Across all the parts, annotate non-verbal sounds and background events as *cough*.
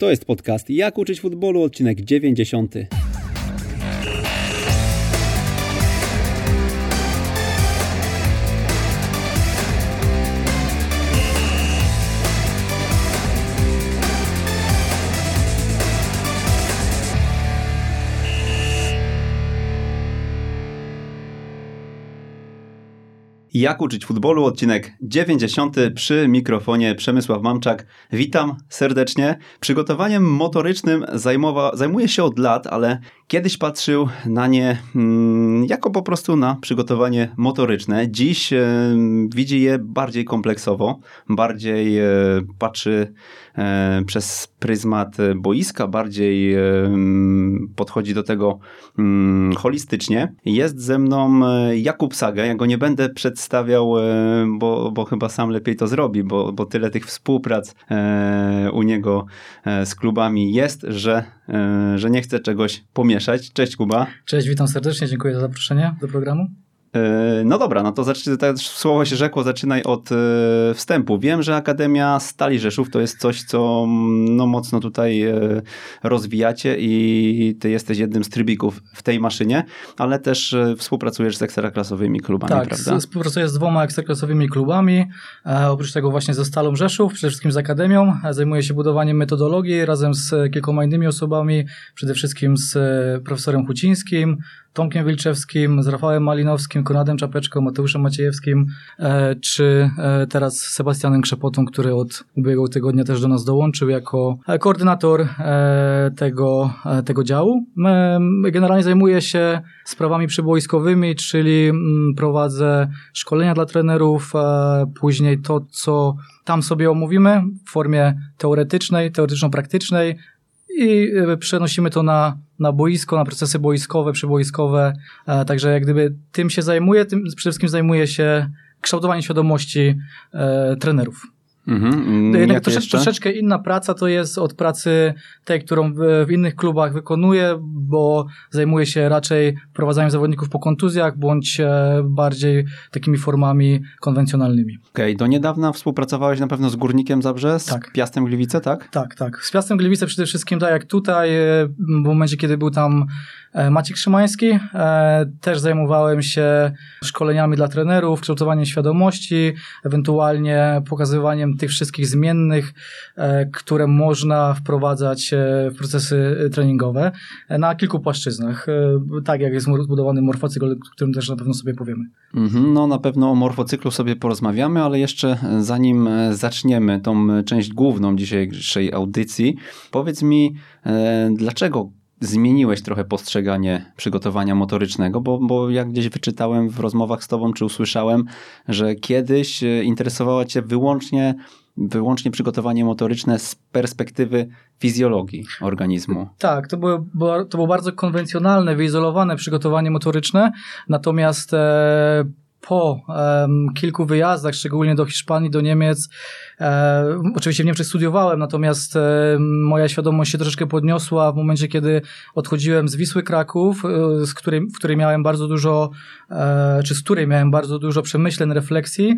To jest podcast Jak uczyć futbolu, odcinek 90. Jak uczyć futbolu, odcinek 90 przy mikrofonie Przemysław Mamczak. Witam serdecznie. Przygotowaniem motorycznym zajmowa, zajmuję się od lat, ale kiedyś patrzył na nie mm, jako po prostu na przygotowanie motoryczne. Dziś widzi je bardziej kompleksowo, bardziej e, patrzy przez pryzmat boiska, bardziej e, podchodzi do tego mm, holistycznie. Jest ze mną e, Jakub Saga. Ja go nie będę przedstawiał, e, bo, bo chyba sam lepiej to zrobi, bo, bo tyle tych współprac e, u niego e, z klubami jest, że, e, że nie chcę czegoś pomieszać. Cześć Kuba. Cześć, witam serdecznie, dziękuję za zaproszenie do programu. E, No dobra, no to zacznij, tak słowo się rzekło, zaczynaj od e, wstępu. Wiem, że Akademia Stali Rzeszów to jest coś, co mm, no, mocno tutaj e, rozwijacie i ty jesteś jednym z trybików w tej maszynie, ale też współpracujesz z ekstraklasowymi klubami, tak, prawda? s- współpracuję z dwoma ekstraklasowymi klubami, e, oprócz tego właśnie ze Stalą Rzeszów, przede wszystkim z Akademią. E, Zajmuję się budowaniem metodologii razem z e, kilkoma innymi osobami, przede wszystkim z profesorem Hucińskim, Tomkiem Wilczewskim, z Rafałem Malinowskim, Konradem Czapeczką, Mateuszem Maciejewskim, e, czy e, teraz Sebastianem Krzepotą, który od ubiegłego tygodnia też do nas dołączył jako e, koordynator tego, tego działu. Generalnie zajmuję się sprawami przyboiskowymi, czyli mm, prowadzę szkolenia dla trenerów, później to, co tam sobie omówimy w formie teoretycznej, teoretyczno-praktycznej i e, przenosimy to na, na boisko, na procesy boiskowe, przyboiskowe. E, Także jak gdyby tym się zajmuję, tym przede wszystkim zajmuję się kształtowaniem świadomości e, trenerów. Mhm. Jednak trosze, troszeczkę inna praca to jest od pracy tej, którą w, w innych klubach wykonuję, bo zajmuję się raczej prowadzaniem zawodników po kontuzjach, bądź e, bardziej takimi formami konwencjonalnymi. Okej, do niedawna współpracowałeś na pewno z Górnikiem Zabrze, z Tak. Piastem Gliwice, tak? Tak, tak. Z Piastem Gliwice przede wszystkim, tak jak tutaj, e, w momencie, kiedy był tam Maciek Szymański, e, też zajmowałem się szkoleniami dla trenerów, kształtowaniem świadomości, ewentualnie pokazywaniem tych wszystkich zmiennych, e, które można wprowadzać e, w procesy e, treningowe e, na kilku płaszczyznach. E, Tak jak jest zbudowany morfocykl, o którym też na pewno sobie powiemy. Mhm, No na pewno o morfocyklu sobie porozmawiamy, ale jeszcze zanim e, zaczniemy tą e, część główną dzisiejszej audycji, powiedz mi, e, dlaczego zmieniłeś trochę postrzeganie przygotowania motorycznego, bo, bo jak gdzieś wyczytałem w rozmowach z tobą, czy usłyszałem, że kiedyś e, interesowało cię wyłącznie, wyłącznie przygotowanie motoryczne z perspektywy fizjologii organizmu. Tak, to było, to było bardzo konwencjonalne, wyizolowane przygotowanie motoryczne, natomiast e, po em, kilku wyjazdach, szczególnie do Hiszpanii, do Niemiec, e, oczywiście w Niemczech studiowałem, natomiast e, moja świadomość się troszeczkę podniosła w momencie, kiedy odchodziłem z Wisły Kraków, e, z której, w której miałem bardzo dużo, e, czy z której miałem bardzo dużo przemyśleń, refleksji.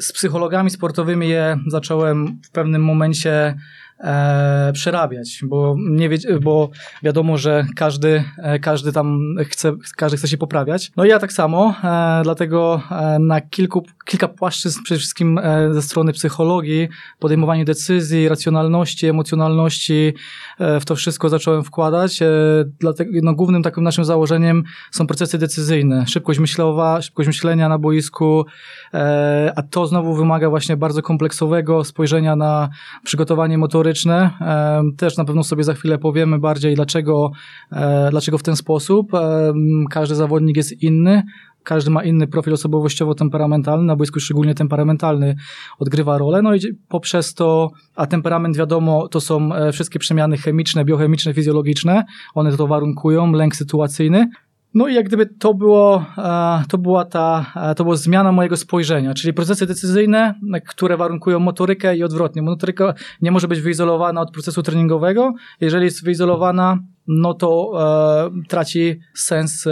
Z psychologami sportowymi je zacząłem w pewnym momencie e, przerabiać, bo, nie wie, bo wiadomo, że każdy, e, każdy tam chce, każdy chce się poprawiać. No ja tak samo, e, dlatego e, na kilku, kilka płaszczyzn, przede wszystkim e, ze strony psychologii, podejmowania decyzji, racjonalności, emocjonalności, e, w to wszystko zacząłem wkładać. E, dlatego no, głównym takim naszym założeniem są procesy decyzyjne, szybkość myślowa, szybkość myślenia na boisku, a to znowu wymaga właśnie bardzo kompleksowego spojrzenia na przygotowanie motoryczne. Też na pewno sobie za chwilę powiemy bardziej, dlaczego, dlaczego w ten sposób. Każdy zawodnik jest inny. Każdy ma inny profil osobowościowo-temperamentalny, na boisku szczególnie temperamentalny odgrywa rolę, no i poprzez to, a temperament wiadomo, to są e, wszystkie przemiany chemiczne, biochemiczne, fizjologiczne, one to warunkują, lęk sytuacyjny. No i jak gdyby to było, e, to była ta, e, to była zmiana mojego spojrzenia, czyli procesy decyzyjne, które warunkują motorykę i odwrotnie. Motoryka nie może być wyizolowana od procesu treningowego. Jeżeli jest wyizolowana, no to e, traci sens e,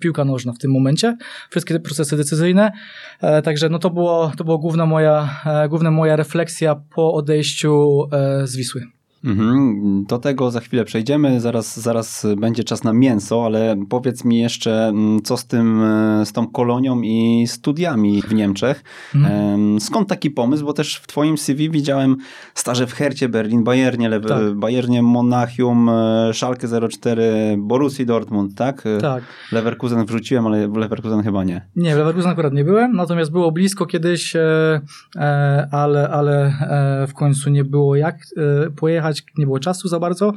piłka nożna w tym momencie. Wszystkie te procesy decyzyjne. E, także no to było, to była główna moja, e, główna moja refleksja po odejściu e, z Wisły. Mhm, do tego za chwilę przejdziemy, zaraz, zaraz będzie czas na mięso, ale powiedz mi jeszcze, mm, co z tym, e, z tą kolonią i studiami w Niemczech. Mhm. Skąd taki pomysł? Bo też w twoim CV widziałem staże w Hercie Berlin, Bayernie, Le tak. Bayernie Monachium, e, Schalke 04, Borussii Dortmund, tak? E, tak. Leverkusen wrzuciłem, ale w Leverkusen chyba nie. Nie, w Leverkusen akurat nie byłem, natomiast było blisko kiedyś, ale, ale w końcu nie było jak pojechać nie było czasu za bardzo.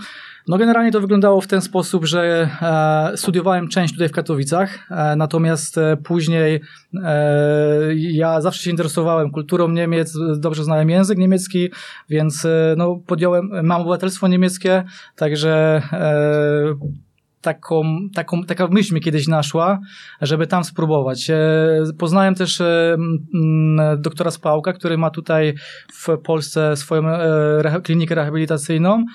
No generalnie to wyglądało w ten sposób, że e, studiowałem część tutaj w Katowicach, e, natomiast e, później e, ja zawsze się interesowałem kulturą Niemiec, dobrze znałem język niemiecki, więc e, no, podjąłem, mam obywatelstwo niemieckie, także taką, taką, taka myśl mi kiedyś naszła, żeby tam spróbować. E, poznałem też e, doktora Spałka, który ma tutaj w Polsce swoją e, klinikę rehabilitacyjną.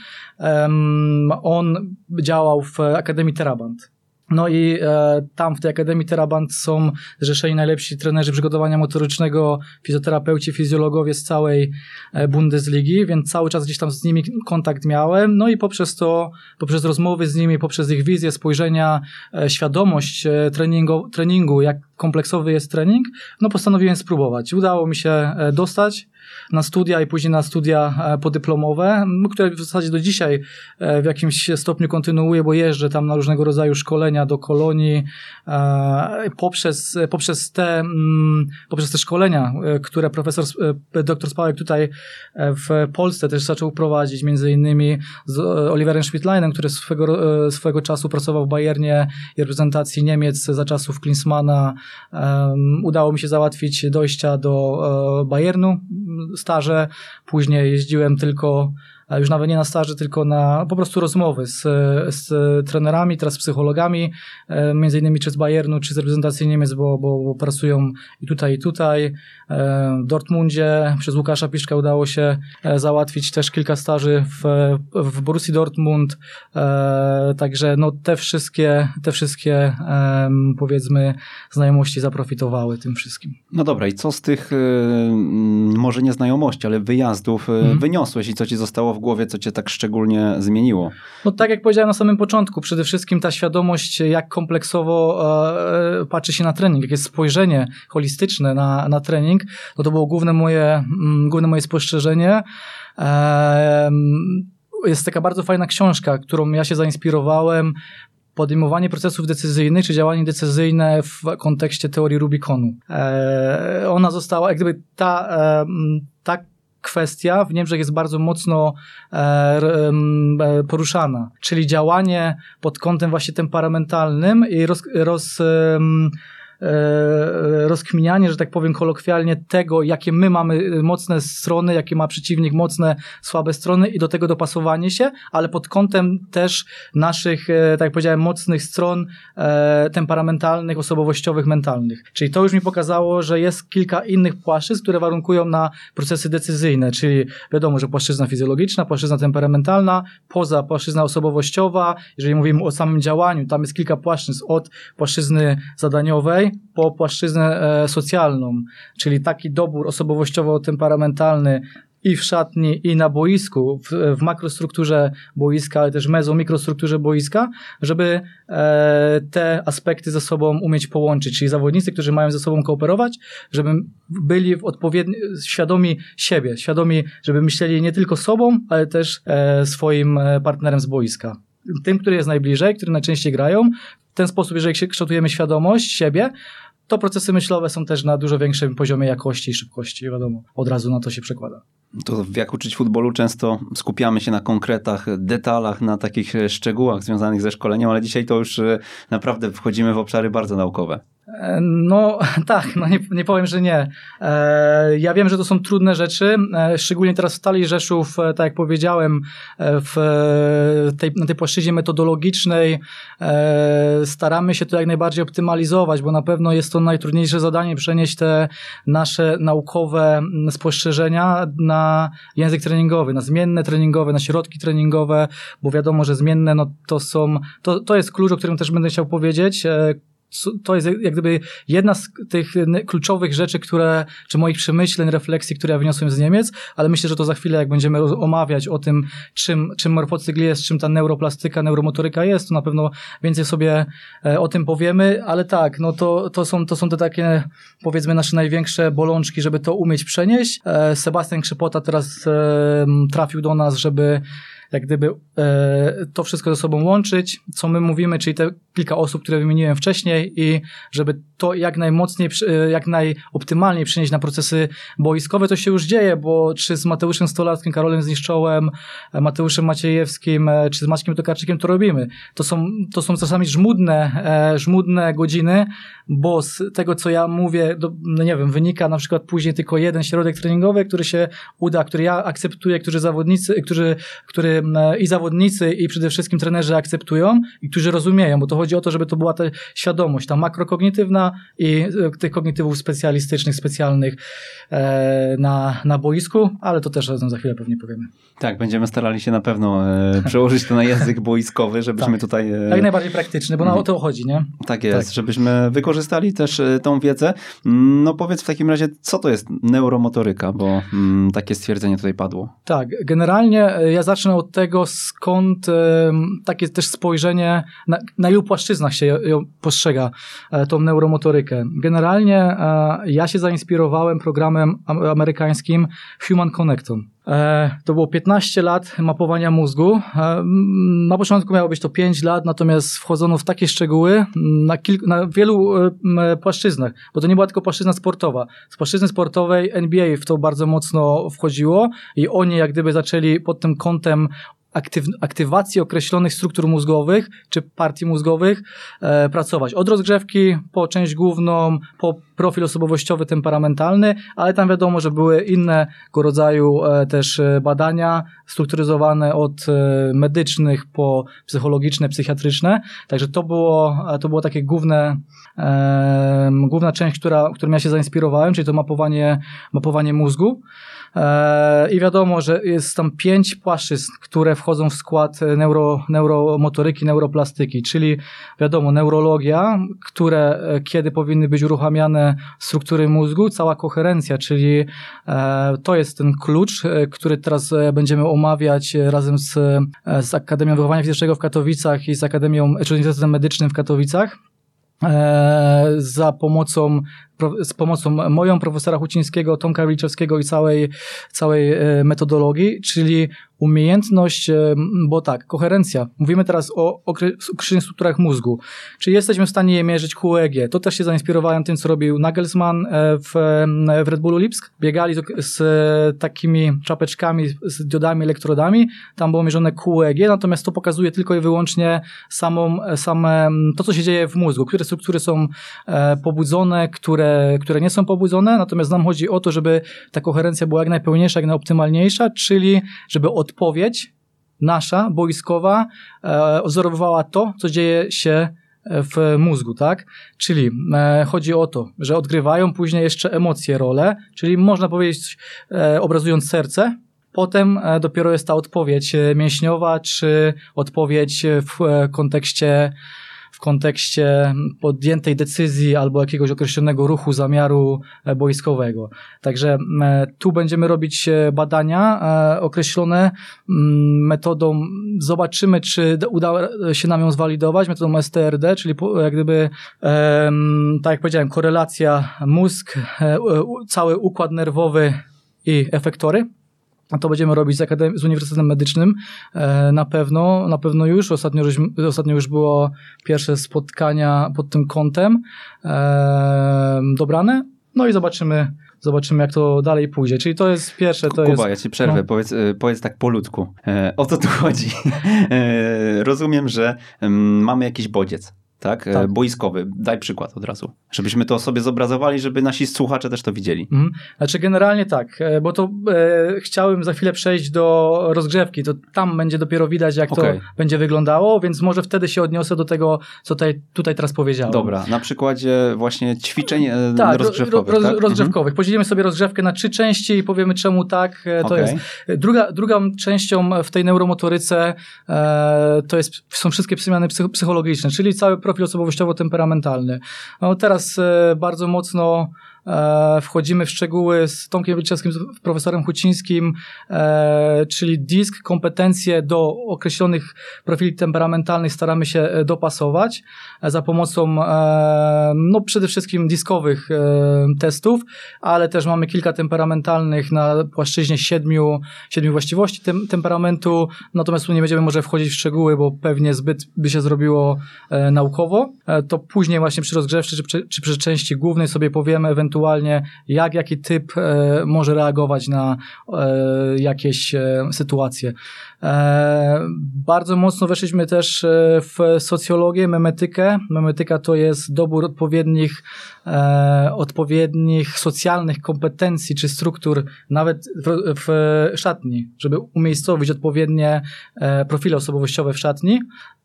On działał w Akademii Teraband. No i e, tam w tej Akademii Teraband są zrzeszeni najlepsi trenerzy przygotowania motorycznego, fizjoterapeuci, fizjologowie z całej e, Bundesligi, więc cały czas gdzieś tam z nimi kontakt miałem. No i poprzez to, poprzez rozmowy z nimi, poprzez ich wizję, spojrzenia, e, świadomość e, treningu, treningu, jak kompleksowy jest trening, no postanowiłem spróbować. Udało mi się e, dostać na studia i później na studia e, podyplomowe, które w zasadzie do dzisiaj e, w jakimś stopniu kontynuuję, bo jeżdżę tam na różnego rodzaju szkolenia do kolonii e, poprzez, poprzez, te, mm, poprzez te szkolenia, które profesor dr Spałek tutaj w Polsce też zaczął prowadzić, między innymi z Oliverem Schmidtleinem, który swego, swego czasu pracował w Bayernie i reprezentacji Niemiec za czasów Klinsmana. Udało mi się załatwić dojścia do Bayernu staże, później jeździłem tylko już nawet nie na staży, tylko na po prostu rozmowy z, z trenerami, teraz z psychologami, e, między innymi czy z Bayernu, czy z reprezentacji Niemiec, bo, bo, bo pracują i tutaj, i tutaj. E, w Dortmundzie przez Łukasza Piszka udało się e, załatwić też kilka staży w, w Borussii Dortmund, także no te wszystkie, te wszystkie powiedzmy znajomości zaprofitowały tym wszystkim. No dobra, i co z tych może nie znajomości, ale wyjazdów mhm. wyniosłeś i co ci zostało w głowie, co cię tak szczególnie zmieniło? No tak jak powiedziałem na samym początku, przede wszystkim ta świadomość, jak kompleksowo e, patrzy się na trening, jakie spojrzenie holistyczne na, na trening, no to było główne moje, mm, główne moje spostrzeżenie. Jest taka bardzo fajna książka, którą ja się zainspirowałem podejmowanie procesów decyzyjnych czy działanie decyzyjne w kontekście teorii Rubikonu. E, ona została, jak gdyby ta, ta kwestia w Niemczech jest bardzo mocno e, e, poruszana, czyli działanie pod kątem właśnie temperamentalnym i roz, roz rozkminianie, że tak powiem kolokwialnie, tego, jakie my mamy mocne strony, jakie ma przeciwnik mocne, słabe strony i do tego dopasowanie się, ale pod kątem też naszych, e, tak jak powiedziałem, mocnych stron e, temperamentalnych, osobowościowych, mentalnych. Czyli to już mi pokazało, że jest kilka innych płaszczyzn, które warunkują na procesy decyzyjne, czyli wiadomo, że płaszczyzna fizjologiczna, płaszczyzna temperamentalna, poza płaszczyzna osobowościowa, jeżeli mówimy o samym działaniu, tam jest kilka płaszczyzn od płaszczyzny zadaniowej, po płaszczyznę e, socjalną, czyli taki dobór osobowościowo-temperamentalny i w szatni, i na boisku, w, w makrostrukturze boiska, ale też mezo-mikrostrukturze boiska, żeby e, te aspekty ze sobą umieć połączyć. Czyli zawodnicy, którzy mają ze sobą kooperować, żeby byli w odpowiedni, świadomi siebie, świadomi, żeby myśleli nie tylko sobą, ale też e, swoim e, partnerem z boiska tym, który jest najbliżej, który najczęściej grają. W ten sposób, jeżeli kształtujemy świadomość siebie, to procesy myślowe są też na dużo większym poziomie jakości i szybkości, wiadomo, od razu na to się przekłada. To jak uczyć futbolu często skupiamy się na konkretach, detalach, na takich szczegółach związanych ze szkoleniem, ale dzisiaj to już e, naprawdę wchodzimy w obszary bardzo naukowe. No *laughs* tak, no nie, nie powiem, że nie. E, ja wiem, że to są trudne rzeczy, e, szczególnie teraz w Stali Rzeszów, e, tak jak powiedziałem, w tej, na tej płaszczyźnie metodologicznej staramy się to jak najbardziej optymalizować, bo na pewno jest to najtrudniejsze zadanie przenieść te nasze naukowe spostrzeżenia na język treningowy, na zmienne treningowe, na środki treningowe, bo wiadomo, że zmienne no, to są, to, to jest klucz, o którym też będę chciał powiedzieć to jest jak gdyby jedna z tych kluczowych rzeczy, które, czy moich przemyśleń, refleksji, które ja wyniosłem z Niemiec, ale myślę, że to za chwilę, jak będziemy omawiać o tym, czym, czym morfocykl jest, czym ta neuroplastyka, neuromotoryka jest, to na pewno więcej sobie e, o tym powiemy, ale tak, no to, to, są, to są te takie, powiedzmy, nasze największe bolączki, żeby to umieć przenieść. E, Sebastian Krzepota teraz trafił do nas, żeby jak gdyby e, to wszystko ze sobą łączyć, co my mówimy, czyli te kilka osób, które wymieniłem wcześniej i żeby to jak najmocniej, e, jak najoptymalniej przenieść na procesy boiskowe, to się już dzieje, bo czy z Mateuszem Stolarskim, Karolem Zniszczołem, e, Mateuszem Maciejewskim, e, czy z Maćkiem Tokarczykiem to robimy. To są, to są czasami żmudne, żmudne godziny, bo z tego, co ja mówię, do, no nie wiem, wynika na przykład później tylko jeden środek treningowy, który się uda, który ja akceptuję, którzy zawodnicy, którzy, który i zawodnicy i przede wszystkim trenerzy akceptują i którzy rozumieją, bo to chodzi o to, żeby to była ta świadomość, ta makrokognitywna i e, tych kognitywów specjalistycznych, specjalnych e, na, na boisku, ale to też razem za chwilę pewnie powiemy. Tak, będziemy starali się na pewno e, przełożyć to na język *laughs* boiskowy, żebyśmy tak. tutaj... E... Jak najbardziej praktyczny, bo na mhm. o to chodzi, nie? Tak jest, tak. żebyśmy wykorzystali też e, tą wiedzę. No powiedz w takim razie, co to jest neuromotoryka, bo mm, takie stwierdzenie tutaj padło. Tak, generalnie e, ja zacznę od tego, skąd takie też spojrzenie, na, na ilu płaszczyznach się ją postrzega e, tą neuromotorykę. Generalnie e, ja się zainspirowałem programem amerykańskim Human Connecton. E, to było 15 lat mapowania mózgu. E, na początku miało być to 5 lat, natomiast wchodzono w takie szczegóły na, kilku, na wielu e, płaszczyznach, bo to nie była tylko płaszczyzna sportowa. Z płaszczyzny sportowej NBA w to bardzo mocno wchodziło i oni jak gdyby zaczęli pod tym kątem aktyw, aktywacji określonych struktur mózgowych czy partii mózgowych e, pracować. Od rozgrzewki po część główną, po profil osobowościowy, temperamentalny, ale tam wiadomo, że były innego rodzaju e, też e, badania strukturyzowane od e, medycznych po psychologiczne, psychiatryczne. Także to było, to było takie główne, e, główna część, która, którą ja się zainspirowałem, czyli to mapowanie, mapowanie mózgu. E, I wiadomo, że jest tam pięć płaszczyzn, które wchodzą w skład neuro, neuromotoryki, neuroplastyki, czyli wiadomo, neurologia, które e, kiedy powinny być uruchamiane struktury mózgu, cała koherencja, czyli e, to jest ten klucz, który teraz będziemy omawiać razem z, z Akademią Wychowania Fizycznego w Katowicach i z Akademią, czy Uniwersytetem Medycznym w Katowicach za pomocą z pomocą moją, profesora Hucińskiego, Tomka Wilczewskiego i całej, całej e, metodologii, czyli umiejętność, e, bo tak, koherencja. Mówimy teraz o określonych strukturach mózgu. Czy jesteśmy w stanie je mierzyć QEG? To też się zainspirowałem tym, co robił Nagelsmann e, w, w Red Bullu Lipsk. Biegali z, z takimi czapeczkami, z diodami, elektrodami. Tam było mierzone QEG, natomiast to pokazuje tylko i wyłącznie samą, same, to, co się dzieje w mózgu, które struktury są pobudzone, które które nie są pobudzone, natomiast nam chodzi o to, żeby ta koherencja była jak najpełniejsza, jak najoptymalniejsza, czyli żeby odpowiedź nasza, boiskowa, e, to, co dzieje się w mózgu, tak? Czyli e, chodzi o to, że odgrywają później jeszcze emocje rolę, czyli można powiedzieć, e, obrazując serce, potem e, dopiero jest ta odpowiedź e, mięśniowa, czy odpowiedź w e, kontekście w kontekście podjętej decyzji albo jakiegoś określonego ruchu, zamiaru e, boiskowego. Także tu będziemy robić e, badania e, określone metodą, zobaczymy, czy uda się nam ją zwalidować, metodą STRD, czyli jak gdyby, tak jak powiedziałem, korelacja mózg, cały układ nerwowy i efektory to będziemy robić z, Akadem- z Uniwersytetem Medycznym e, na pewno, na pewno już. Ostatnio, ostatnio już było pierwsze spotkania pod tym kątem e, dobrane. No i zobaczymy, zobaczymy jak to dalej pójdzie. Czyli to jest pierwsze, to Kuba, jest... ja ci przerwę, no. powiedz, e, powiedz tak polutku. E, o co tu chodzi? *laughs* E, rozumiem, że mm, mamy jakiś bodziec tak? E, tak? Boiskowy. Daj przykład od razu. Żebyśmy to sobie zobrazowali, żeby nasi słuchacze też to widzieli. Mhm. Znaczy generalnie tak, e, bo to e, chciałem za chwilę przejść do rozgrzewki, to tam będzie dopiero widać, jak okay. to będzie wyglądało, więc może wtedy się odniosę do tego, co tutaj, tutaj teraz powiedziałem. Dobra, na przykładzie właśnie ćwiczeń e, tak, rozgrzewkowych. Roz, tak? rozgrzewkowych. Mhm. Podzielimy sobie rozgrzewkę na trzy części i powiemy czemu tak. To okay. jest druga, drugą częścią w tej neuromotoryce to jest, są wszystkie przemiany psychologiczne, czyli cały proces profil osobowościowo-temperamentalny. No teraz bardzo mocno wchodzimy w szczegóły z Tomkiem Wilczewskim, z profesorem Hucińskim, czyli DISK, kompetencje do określonych profili temperamentalnych staramy się dopasować za pomocą no przede wszystkim diskowych testów, ale też mamy kilka temperamentalnych na płaszczyźnie siedmiu, siedmiu właściwości tem temperamentu, natomiast tu nie będziemy może wchodzić w szczegóły, bo pewnie zbyt by się zrobiło e, naukowo. E, to później właśnie przy rozgrzewce czy, czy przy części głównej sobie powiemy ewentualnie jak, jaki typ e, może reagować na e, jakieś e, sytuacje. E, bardzo mocno weszliśmy też w socjologię, memetykę. Memetyka to jest dobór odpowiednich, odpowiednich socjalnych kompetencji czy struktur nawet w, w szatni, żeby umiejscowić odpowiednie profile osobowościowe w szatni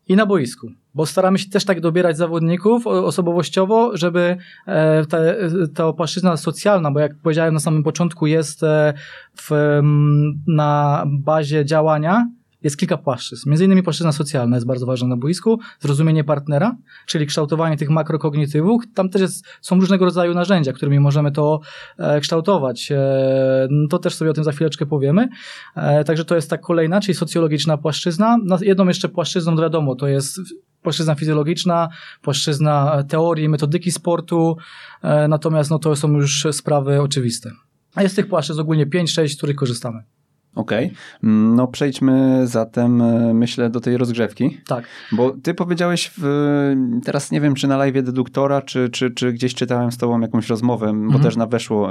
i na boisku, bo staramy się też tak dobierać zawodników osobowościowo, żeby e, te, ta płaszczyzna socjalna, bo jak powiedziałem na samym początku, jest e, w, na bazie działania jest kilka płaszczyzn. Między innymi płaszczyzna socjalna jest bardzo ważna na boisku, zrozumienie partnera, czyli kształtowanie tych makrokognitywów. Tam też jest, są różnego rodzaju narzędzia, którymi możemy to e, kształtować. E, no to też sobie o tym za chwileczkę powiemy. E, także to jest ta kolejna, czyli socjologiczna płaszczyzna. Jedną jeszcze płaszczyzną wiadomo, to jest płaszczyzna fizjologiczna, płaszczyzna teorii, metodyki sportu, e, natomiast no to są już sprawy oczywiste. A jest tych płaszczyzn ogólnie 5-6, z których korzystamy. Okej. Okay. No przejdźmy zatem, e, myślę, do tej rozgrzewki. Tak. Bo ty powiedziałeś, w, teraz nie wiem, czy na live deduktora, czy, czy, czy gdzieś czytałem z tobą jakąś rozmowę, mhm. bo też na weszło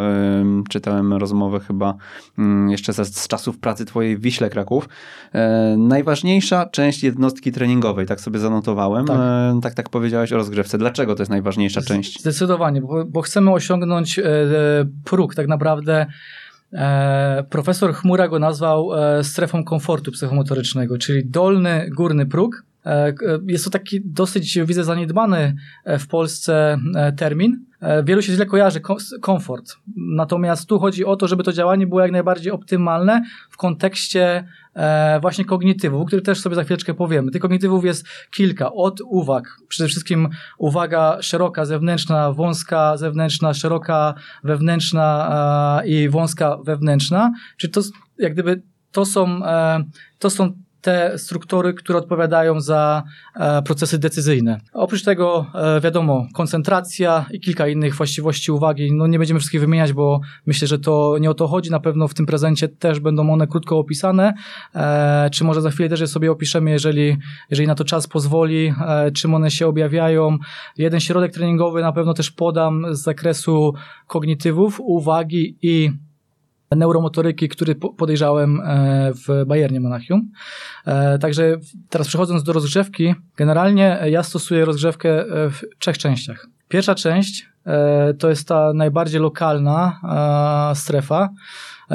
czytałem rozmowę chyba y, jeszcze z, z, czasów pracy twojej w Wiśle Kraków. Y, najważniejsza część jednostki treningowej, tak sobie zanotowałem. Tak, tak, tak powiedziałeś o rozgrzewce. Dlaczego to jest najważniejsza część? Zdecydowanie, bo, bo chcemy osiągnąć próg tak naprawdę E, profesor Chmura go nazwał e, strefą komfortu psychomotorycznego, czyli dolny, górny próg. E, jest to taki dosyć, widzę, zaniedbany w Polsce termin. Wielu się źle kojarzy komfort. Natomiast tu chodzi o to, żeby to działanie było jak najbardziej optymalne w kontekście e, właśnie kognitywów, o których też sobie za chwileczkę powiemy. Tych kognitywów jest kilka. Od uwag, przede wszystkim uwaga szeroka, zewnętrzna, wąska, zewnętrzna, szeroka, wewnętrzna e, i wąska, wewnętrzna. Czyli to jak gdyby to są, e, to są te struktury, które odpowiadają za e, procesy decyzyjne. Oprócz tego, e, wiadomo, koncentracja i kilka innych właściwości uwagi. No nie będziemy wszystkich wymieniać, bo myślę, że to nie o to chodzi. Na pewno w tym prezencie też będą one krótko opisane. E, czy może za chwilę też je sobie opiszemy, jeżeli, jeżeli na to czas pozwoli, czym one się objawiają. Jeden środek treningowy na pewno też podam z zakresu kognitywów, uwagi i neuromotoryki, który podejrzałem e, w Bayernie Monachium. E, także teraz przechodząc do rozgrzewki, generalnie ja stosuję rozgrzewkę e, w trzech częściach. Pierwsza część to jest ta najbardziej lokalna strefa,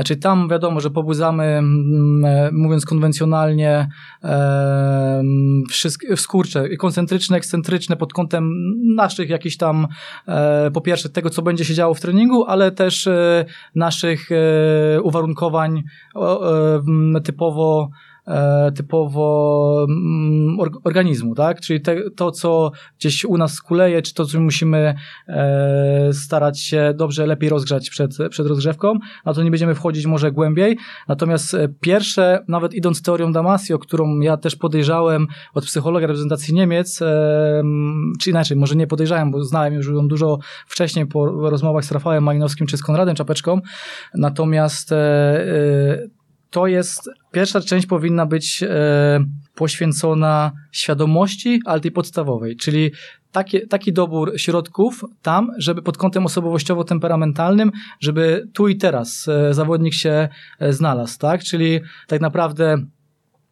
Czyli tam wiadomo, że pobudzamy, mm, e, mówiąc konwencjonalnie, e, wszystkie, skurcze, koncentryczne, ekscentryczne pod kątem naszych jakichś tam, po pierwsze tego, co będzie się działo w treningu, ale też naszych uwarunkowań typowo typowo mm, organizmu, tak? Czyli te, to, co gdzieś u nas kuleje, czy to, co musimy e, starać się dobrze, lepiej rozgrzać przed, przed rozgrzewką, na to nie będziemy wchodzić może głębiej. Natomiast e, pierwsze, nawet idąc teorią Damasio, którą ja też podejrzałem od psychologa reprezentacji Niemiec, czy inaczej, może nie podejrzałem, bo znałem już ją dużo wcześniej po rozmowach z Rafałem Malinowskim czy z Konradem Czapeczką, natomiast to jest, pierwsza część powinna być e, poświęcona świadomości, ale tej podstawowej, czyli taki, taki dobór środków tam, żeby pod kątem osobowościowo-temperamentalnym, żeby tu i teraz e, zawodnik się e, znalazł, tak? Czyli tak naprawdę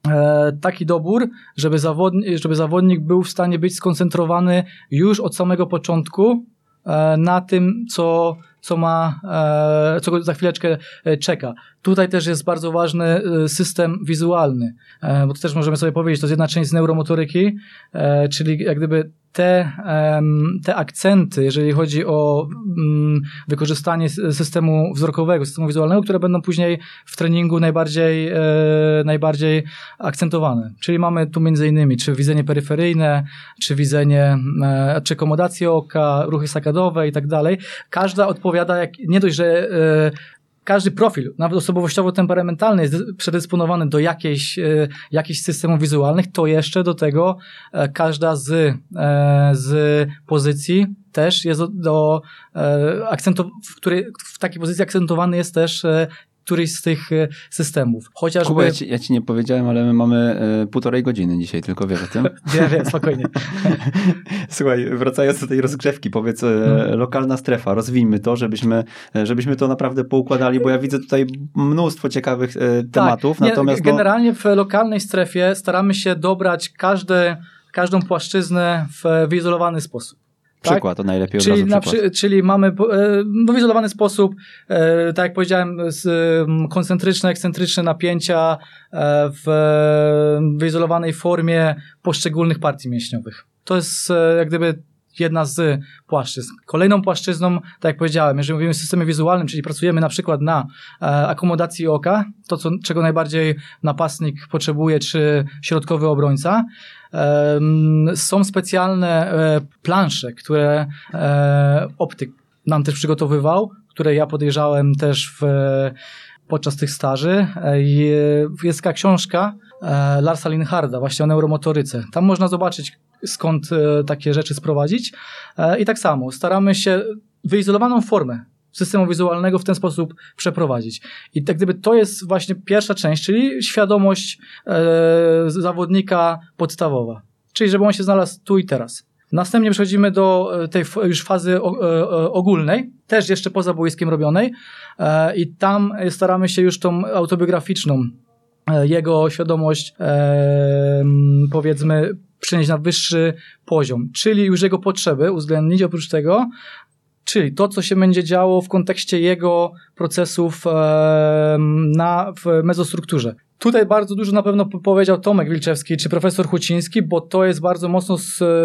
e, taki dobór, żeby zawodnik, żeby zawodnik był w stanie być skoncentrowany już od samego początku e, na tym, co co ma, e, co go za chwileczkę czeka. Tutaj też jest bardzo ważny e, system wizualny, bo to też możemy sobie powiedzieć, to jest jedna część z neuromotoryki, czyli jak gdyby te, te akcenty, jeżeli chodzi o mm, wykorzystanie systemu wzrokowego, systemu wizualnego, które będą później w treningu najbardziej, e, najbardziej akcentowane. Czyli mamy tu między innymi czy widzenie peryferyjne, czy widzenie, e, czy akomodację oka, ruchy sakadowe i tak dalej. Każda odpowiada, jak, nie dość, że każdy profil, nawet osobowościowo-temperamentalny jest predysponowany do jakiejś, e, jakichś systemów wizualnych, to jeszcze do tego e, każda z, e, z pozycji też jest do, do akcentu, w, której, w takiej pozycji akcentowany jest też któryś z tych e, systemów. Chociażby... Kuba, ja ci, ja ci nie powiedziałem, ale my mamy e, półtorej godziny dzisiaj, tylko wiesz o tym? *laughs* wiem, wiem, spokojnie. *laughs* Słuchaj, wracając do tej rozgrzewki, powiedz, hmm. lokalna strefa, rozwijmy to, żebyśmy, żebyśmy to naprawdę poukładali, bo ja widzę tutaj mnóstwo ciekawych tak, tematów. Tak, natomiast no- generalnie w lokalnej strefie staramy się dobrać każde, każdą płaszczyznę w wyizolowany sposób. Tak? Przykład, to najlepiej czyli, na przy, czyli mamy e, w wyizolowany sposób, e, tak jak powiedziałem, koncentryczne, ekscentryczne napięcia e, w wyizolowanej formie poszczególnych partii mięśniowych. To jest jak gdyby jedna z płaszczyzn. Kolejną płaszczyzną, tak jak powiedziałem, jeżeli mówimy o systemie wizualnym, czyli pracujemy na przykład na akomodacji oka, to co, czego najbardziej napastnik potrzebuje, czy środkowy obrońca, są specjalne e, plansze, które e, optyk nam też przygotowywał, które ja podejrzałem też w, podczas tych staży. E, jest taka książka Larsa Linharda właśnie o neuromotoryce. Tam można zobaczyć skąd takie rzeczy sprowadzić. I tak samo staramy się wyizolowaną formę systemu wizualnego w ten sposób przeprowadzić. I tak gdyby to jest właśnie pierwsza część, czyli świadomość e, zawodnika podstawowa. Czyli żeby on się znalazł tu i teraz. Następnie przechodzimy do e, tej już fazy o, e, ogólnej, też jeszcze poza boiskiem robionej e, i tam staramy się już tą autobiograficzną e, jego świadomość e, powiedzmy przenieść na wyższy poziom, czyli już jego potrzeby uwzględnić. Oprócz tego Czyli to, co się będzie działo w kontekście jego procesów na, w mezostrukturze. Tutaj bardzo dużo na pewno powiedział Tomek Wilczewski czy profesor Huciński, bo to jest bardzo mocno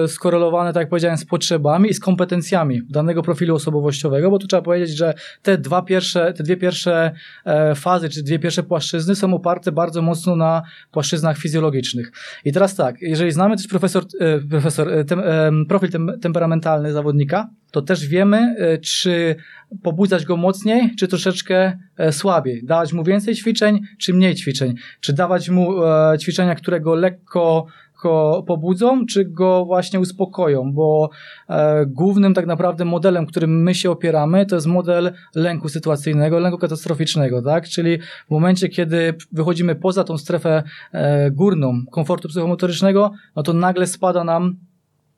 skorelowane, tak jak powiedziałem, z potrzebami i z kompetencjami danego profilu osobowościowego, bo tu trzeba powiedzieć, że te dwa pierwsze, te dwie pierwsze e, fazy, czy dwie pierwsze płaszczyzny są oparte bardzo mocno na płaszczyznach fizjologicznych. I teraz tak, jeżeli znamy też profesor, e, profesor e, tem, profil tem, temperamentalny zawodnika, to też wiemy, czy pobudzać go mocniej, czy troszeczkę słabiej, dawać mu więcej ćwiczeń, czy mniej ćwiczeń? Czy dawać mu e, ćwiczenia, które go lekko pobudzą, czy go właśnie uspokoją, bo e, głównym tak naprawdę modelem, którym my się opieramy, to jest model lęku sytuacyjnego, lęku katastroficznego, tak? Czyli w momencie, kiedy wychodzimy poza tą strefę e, górną komfortu psychomotorycznego, no to nagle spada nam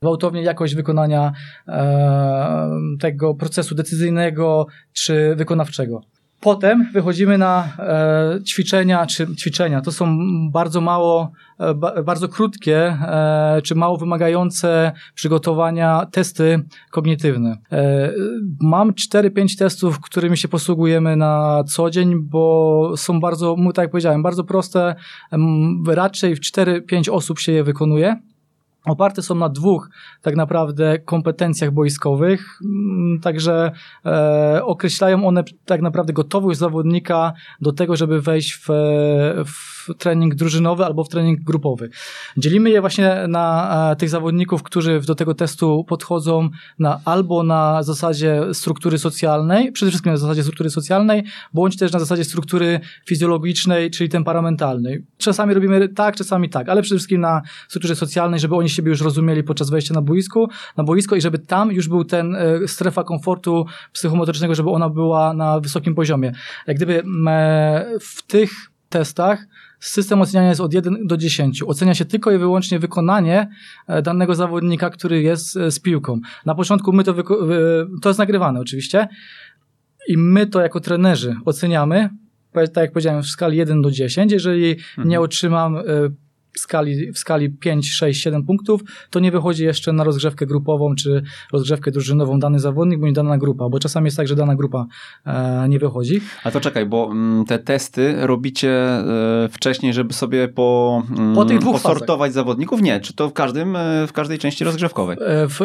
gwałtownie jakość wykonania e, tego procesu decyzyjnego czy wykonawczego. Potem wychodzimy na e, ćwiczenia, czy ćwiczenia. To są bardzo mało, e, ba, bardzo krótkie, e, czy mało wymagające przygotowania testy kognitywne. E, mam 4-5 testów, którymi się posługujemy na co dzień, bo są bardzo, tak jak powiedziałem, bardzo proste. Raczej w 4-5 osób się je wykonuje oparte są na dwóch tak naprawdę kompetencjach boiskowych, mm, także e, określają one tak naprawdę gotowość zawodnika do tego, żeby wejść w, w trening drużynowy albo w trening grupowy. Dzielimy je właśnie na e, tych zawodników, którzy do tego testu podchodzą na, albo na zasadzie struktury socjalnej, przede wszystkim na zasadzie struktury socjalnej, bądź też na zasadzie struktury fizjologicznej, czyli temperamentalnej. Czasami robimy tak, czasami tak, ale przede wszystkim na strukturze socjalnej, żeby oni siebie już rozumieli podczas wejścia na boisku, na boisko i żeby tam już był ten e, strefa komfortu psychomotorycznego, żeby ona była na wysokim poziomie. Jak gdyby w tych testach system oceniania jest od 1 do 10. Ocenia się tylko i wyłącznie wykonanie e, danego zawodnika, który jest e, z piłką. Na początku my to, to jest nagrywane oczywiście i my to jako trenerzy oceniamy, tak jak powiedziałem, w skali 1 do 10. Jeżeli mhm. nie otrzymam w skali, w skali 5, 6, 7 punktów, to nie wychodzi jeszcze na rozgrzewkę grupową czy rozgrzewkę drużynową dany zawodnik bądź dana grupa, bo czasami jest tak, że dana grupa e, nie wychodzi. A to czekaj, bo m, mm, te testy robicie e, wcześniej, żeby sobie po, m, mm, po tych dwóch posortować fazach. zawodników? Nie, czy to w, każdym, e, w każdej części rozgrzewkowej? E, w,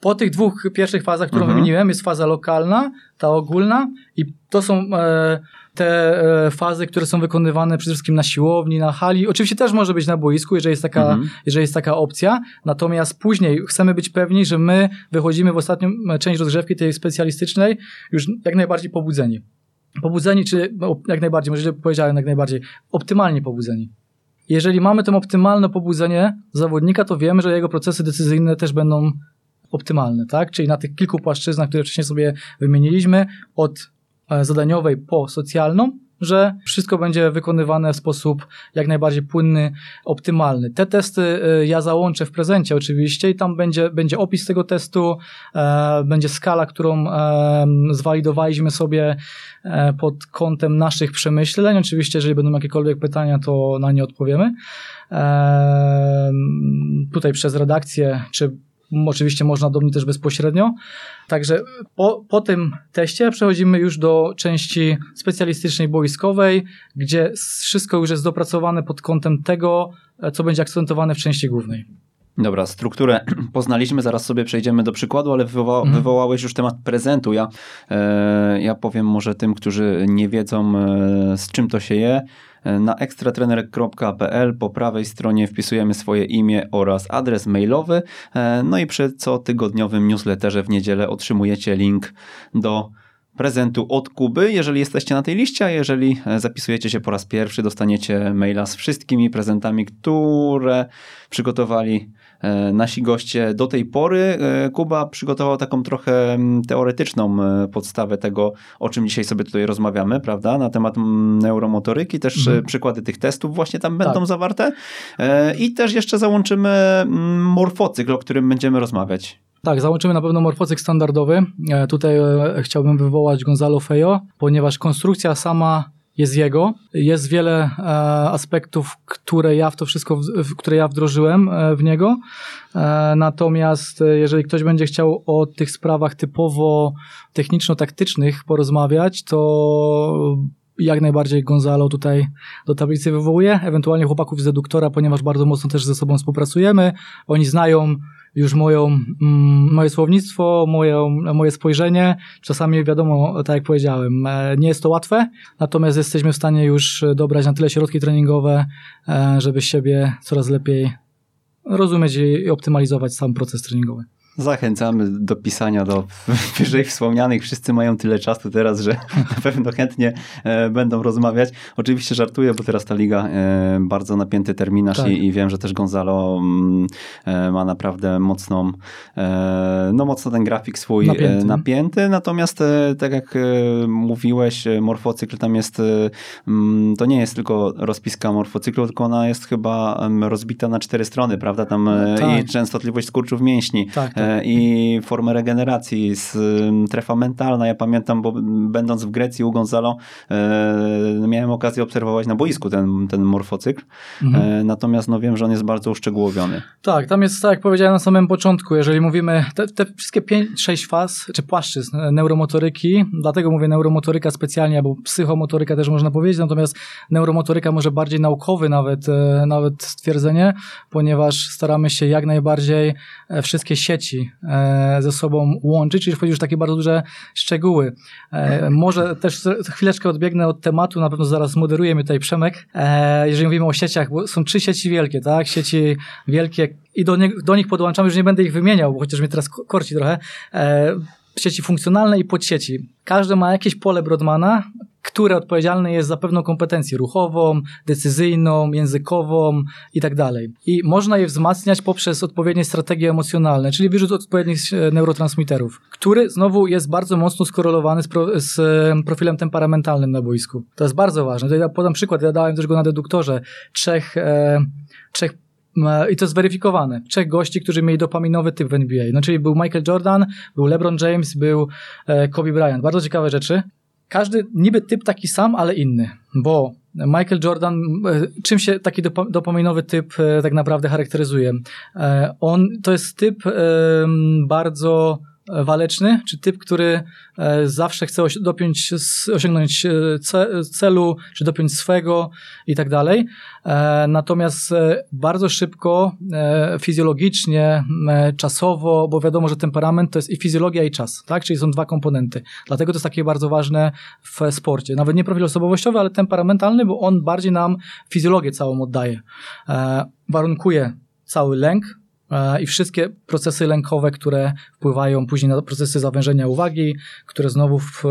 po tych dwóch pierwszych fazach, którą mhm. wymieniłem, jest faza lokalna, ta ogólna i to są e, te e, fazy, które są wykonywane przede wszystkim na siłowni, na hali. Oczywiście też może być na boisku, jeżeli jest taka, mhm. jeżeli jest taka opcja. Natomiast później chcemy być pewni, że my wychodzimy w ostatnią e, część rozgrzewki tej specjalistycznej już jak najbardziej pobudzeni. Pobudzeni, czy jak najbardziej, może powiedziałem jak najbardziej, optymalnie pobudzeni. Jeżeli mamy to optymalne pobudzenie zawodnika, to wiemy, że jego procesy decyzyjne też będą optymalne, tak? Czyli na tych kilku płaszczyznach, które wcześniej sobie wymieniliśmy, od zadaniowej po socjalną, że wszystko będzie wykonywane w sposób jak najbardziej płynny, optymalny. Te testy e, ja załączę w prezencie oczywiście i tam będzie, będzie opis tego testu, e, będzie skala, którą e, zwalidowaliśmy sobie e, pod kątem naszych przemyśleń. Oczywiście, jeżeli będą jakiekolwiek pytania, to na nie odpowiemy. E, tutaj przez redakcję, czy Oczywiście można do mnie też bezpośrednio. Także po, po tym teście przechodzimy już do części specjalistycznej boiskowej, gdzie wszystko już jest dopracowane pod kątem tego, co będzie akcentowane w części głównej. Dobra, strukturę *clears throat* poznaliśmy, zaraz sobie przejdziemy do przykładu, ale wywoła, mhm. wywołałeś już temat prezentu. Ja, e, ja powiem może tym, którzy nie wiedzą, e, z czym to się je. Na ekstratrener.pl po prawej stronie wpisujemy swoje imię oraz adres mailowy. E, no i przy cotygodniowym newsletterze w niedzielę otrzymujecie link do prezentu od Kuby, jeżeli jesteście na tej liście, a jeżeli e, zapisujecie się po raz pierwszy, dostaniecie maila z wszystkimi prezentami, które przygotowali nasi goście do tej pory. E, Kuba przygotował taką trochę mm, teoretyczną e, podstawę tego, o czym dzisiaj sobie tutaj rozmawiamy, prawda? Na temat mm, neuromotoryki, też mhm. przykłady tych testów właśnie tam będą tak. zawarte. I też jeszcze załączymy mm, morfocykl, o którym będziemy rozmawiać. Tak, załączymy na pewno morfocykl standardowy. Tutaj chciałbym wywołać Gonzalo Fejo, ponieważ konstrukcja sama jest jego. Jest wiele e, aspektów, które ja w to wszystko, w, które ja wdrożyłem e, w niego. E, natomiast e, jeżeli ktoś będzie chciał o tych sprawach typowo techniczno-taktycznych porozmawiać, to jak najbardziej Gonzalo tutaj do tablicy wywołuje, ewentualnie chłopaków z deduktora, ponieważ bardzo mocno też ze sobą współpracujemy. Oni znają już moją, mm, moje słownictwo, moje, spojrzenie. Czasami wiadomo, tak jak powiedziałem, e, nie jest to łatwe, natomiast jesteśmy w stanie już dobrać na tyle środki treningowe, e, żeby siebie coraz lepiej rozumieć i optymalizować sam proces treningowy. Zachęcamy do pisania do *laughs* wyżej wspomnianych. Wszyscy mają tyle czasu teraz, że *laughs* na pewno chętnie e, będą rozmawiać. Oczywiście żartuję, bo teraz ta liga e, bardzo napięty terminarz tak. i, i, wiem, że też Gonzalo mm, e, ma naprawdę mocną, no mocno ten grafik swój napięty. napięty. Natomiast tak jak mówiłeś, morfocykl tam jest, mm, to nie jest tylko rozpiska morfocyklu, tylko ona jest chyba rozbita na cztery strony, prawda? Tam tak. i częstotliwość skurczów mięśni. Tak, i formę regeneracji, z, trefa mentalna. Ja pamiętam, bo będąc w Grecji u Gonzalo, e, miałem okazję obserwować na boisku ten, ten morfocykl. Mhm. E, natomiast no, wiem, że on jest bardzo uszczegółowiony. Tak, tam jest, tak jak powiedziałem na samym początku, jeżeli mówimy, te, te wszystkie 5-6 faz, czy płaszczyzn neuromotoryki, dlatego mówię neuromotoryka specjalnie, albo psychomotoryka też można powiedzieć, natomiast neuromotoryka może bardziej naukowy nawet, nawet stwierdzenie, ponieważ staramy się jak najbardziej wszystkie sieci E, ze sobą łączyć, czyli wchodzisz już takie bardzo duże szczegóły. E, może też chwileczkę odbiegnę od tematu, na pewno zaraz moderuje mnie tutaj Przemek. E, jeżeli mówimy o sieciach, bo są trzy sieci wielkie, tak? Sieci wielkie i do, nie, do nich podłączamy, już nie będę ich wymieniał, bo chociaż mnie teraz korci trochę sieci funkcjonalne i podsieci. Każde ma jakieś pole Brodmana, które odpowiedzialne jest za pewną kompetencję ruchową, decyzyjną, językową i tak dalej. I można je wzmacniać poprzez odpowiednie strategie emocjonalne, czyli wyrzut odpowiednich e, neurotransmiterów, który znowu jest bardzo mocno skorelowany z, pro, z e, profilem temperamentalnym na boisku. To jest bardzo ważne. To ja podam przykład, ja dałem też go na deduktorze. Trzech, e, trzech i to zweryfikowane. Trzech gości, którzy mieli dopaminowy typ w NBA. No, czyli był Michael Jordan, był LeBron James, był Kobe Bryant. Bardzo ciekawe rzeczy każdy niby typ taki sam, ale inny, bo Michael Jordan, e, czym się taki dopaminowy typ e, tak naprawdę charakteryzuje? E, on to jest typ bardzo waleczny, czy typ, który e, zawsze chce dopiąć, osiągnąć e, celu, czy dopiąć swego i tak dalej. E, natomiast bardzo szybko, fizjologicznie, czasowo, bo wiadomo, że temperament to jest i fizjologia, i czas, tak? Czyli są dwa komponenty. Dlatego to jest takie bardzo ważne w sporcie. Nawet nie profil osobowościowy, ale temperamentalny, bo on bardziej nam fizjologię całą oddaje. Warunkuje cały lęk, i wszystkie procesy lękowe, które wpływają później na procesy zawężenia uwagi, które znowu w,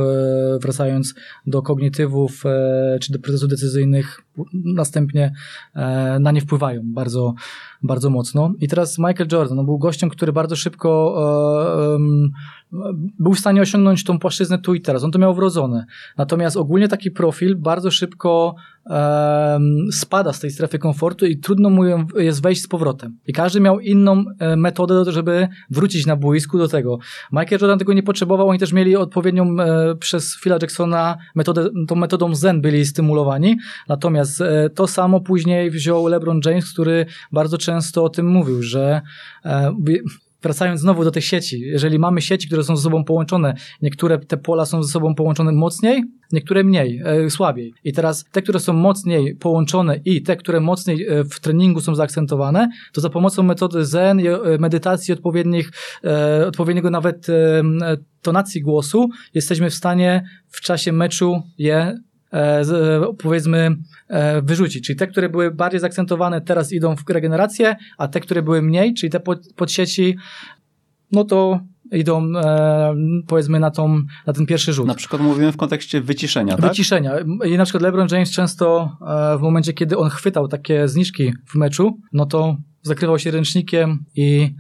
wracając do kognitywów e, czy do procesów decyzyjnych następnie e, na nie wpływają bardzo, bardzo mocno. I teraz Michael Jordan no, był gościem, który bardzo szybko e, był w stanie osiągnąć tą płaszczyznę tu i teraz. On to miał wrodzone. Natomiast ogólnie taki profil bardzo szybko spada z tej strefy komfortu i trudno mu jest wejść z powrotem. I każdy miał inną e, metodę, żeby wrócić na boisku do tego. Michael Jordan tego nie potrzebował, oni też mieli odpowiednią e, przez Phila Jacksona metodę, tą metodą Zen byli stymulowani, natomiast e, to samo później wziął LeBron James, który bardzo często o tym mówił, że wracając znowu do tych sieci, jeżeli mamy sieci, które są ze sobą połączone, niektóre te pola są ze sobą połączone mocniej, niektóre mniej, e, słabiej. I teraz te, które są mocniej połączone i te, które mocniej e, w treningu są zaakcentowane, to za pomocą metody Zen, e, medytacji odpowiednich, e, odpowiedniego nawet tonacji głosu, jesteśmy w stanie w czasie meczu je powiedzmy e, wyrzucić. Czyli te, które były bardziej zaakcentowane, teraz idą w regenerację, a te, które były mniej, czyli te pod, sieci, no to idą e, powiedzmy na, tą, na ten pierwszy rzut. Na przykład mówimy w kontekście wyciszenia, tak? Wyciszenia. I na przykład LeBron James często w momencie, kiedy on chwytał takie zniżki w meczu, no to zakrywał się ręcznikiem i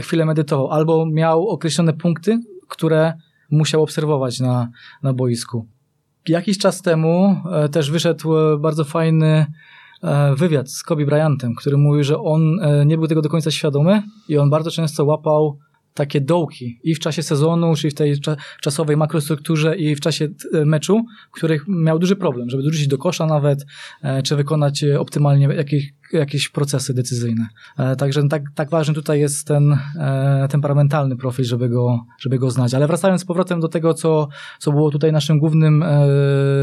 chwilę medytował. Albo miał określone punkty, które musiał obserwować na, na boisku. Jakiś czas temu e, też wyszedł e, bardzo fajny e, wywiad z Kobe Bryantem, który mówił, że on nie był tego do końca świadomy i on bardzo często łapał takie dołki i w czasie sezonu, czyli w tej czasowej makrostrukturze i w czasie meczu, w których miał duży problem, żeby dorzucić do kosza nawet, czy wykonać optymalnie jakieś, jakieś procesy decyzyjne. Także tak, tak ważny tutaj jest ten temperamentalny profil, żeby go, żeby go znać. Ale wracając z powrotem do tego, co, co było tutaj naszym głównym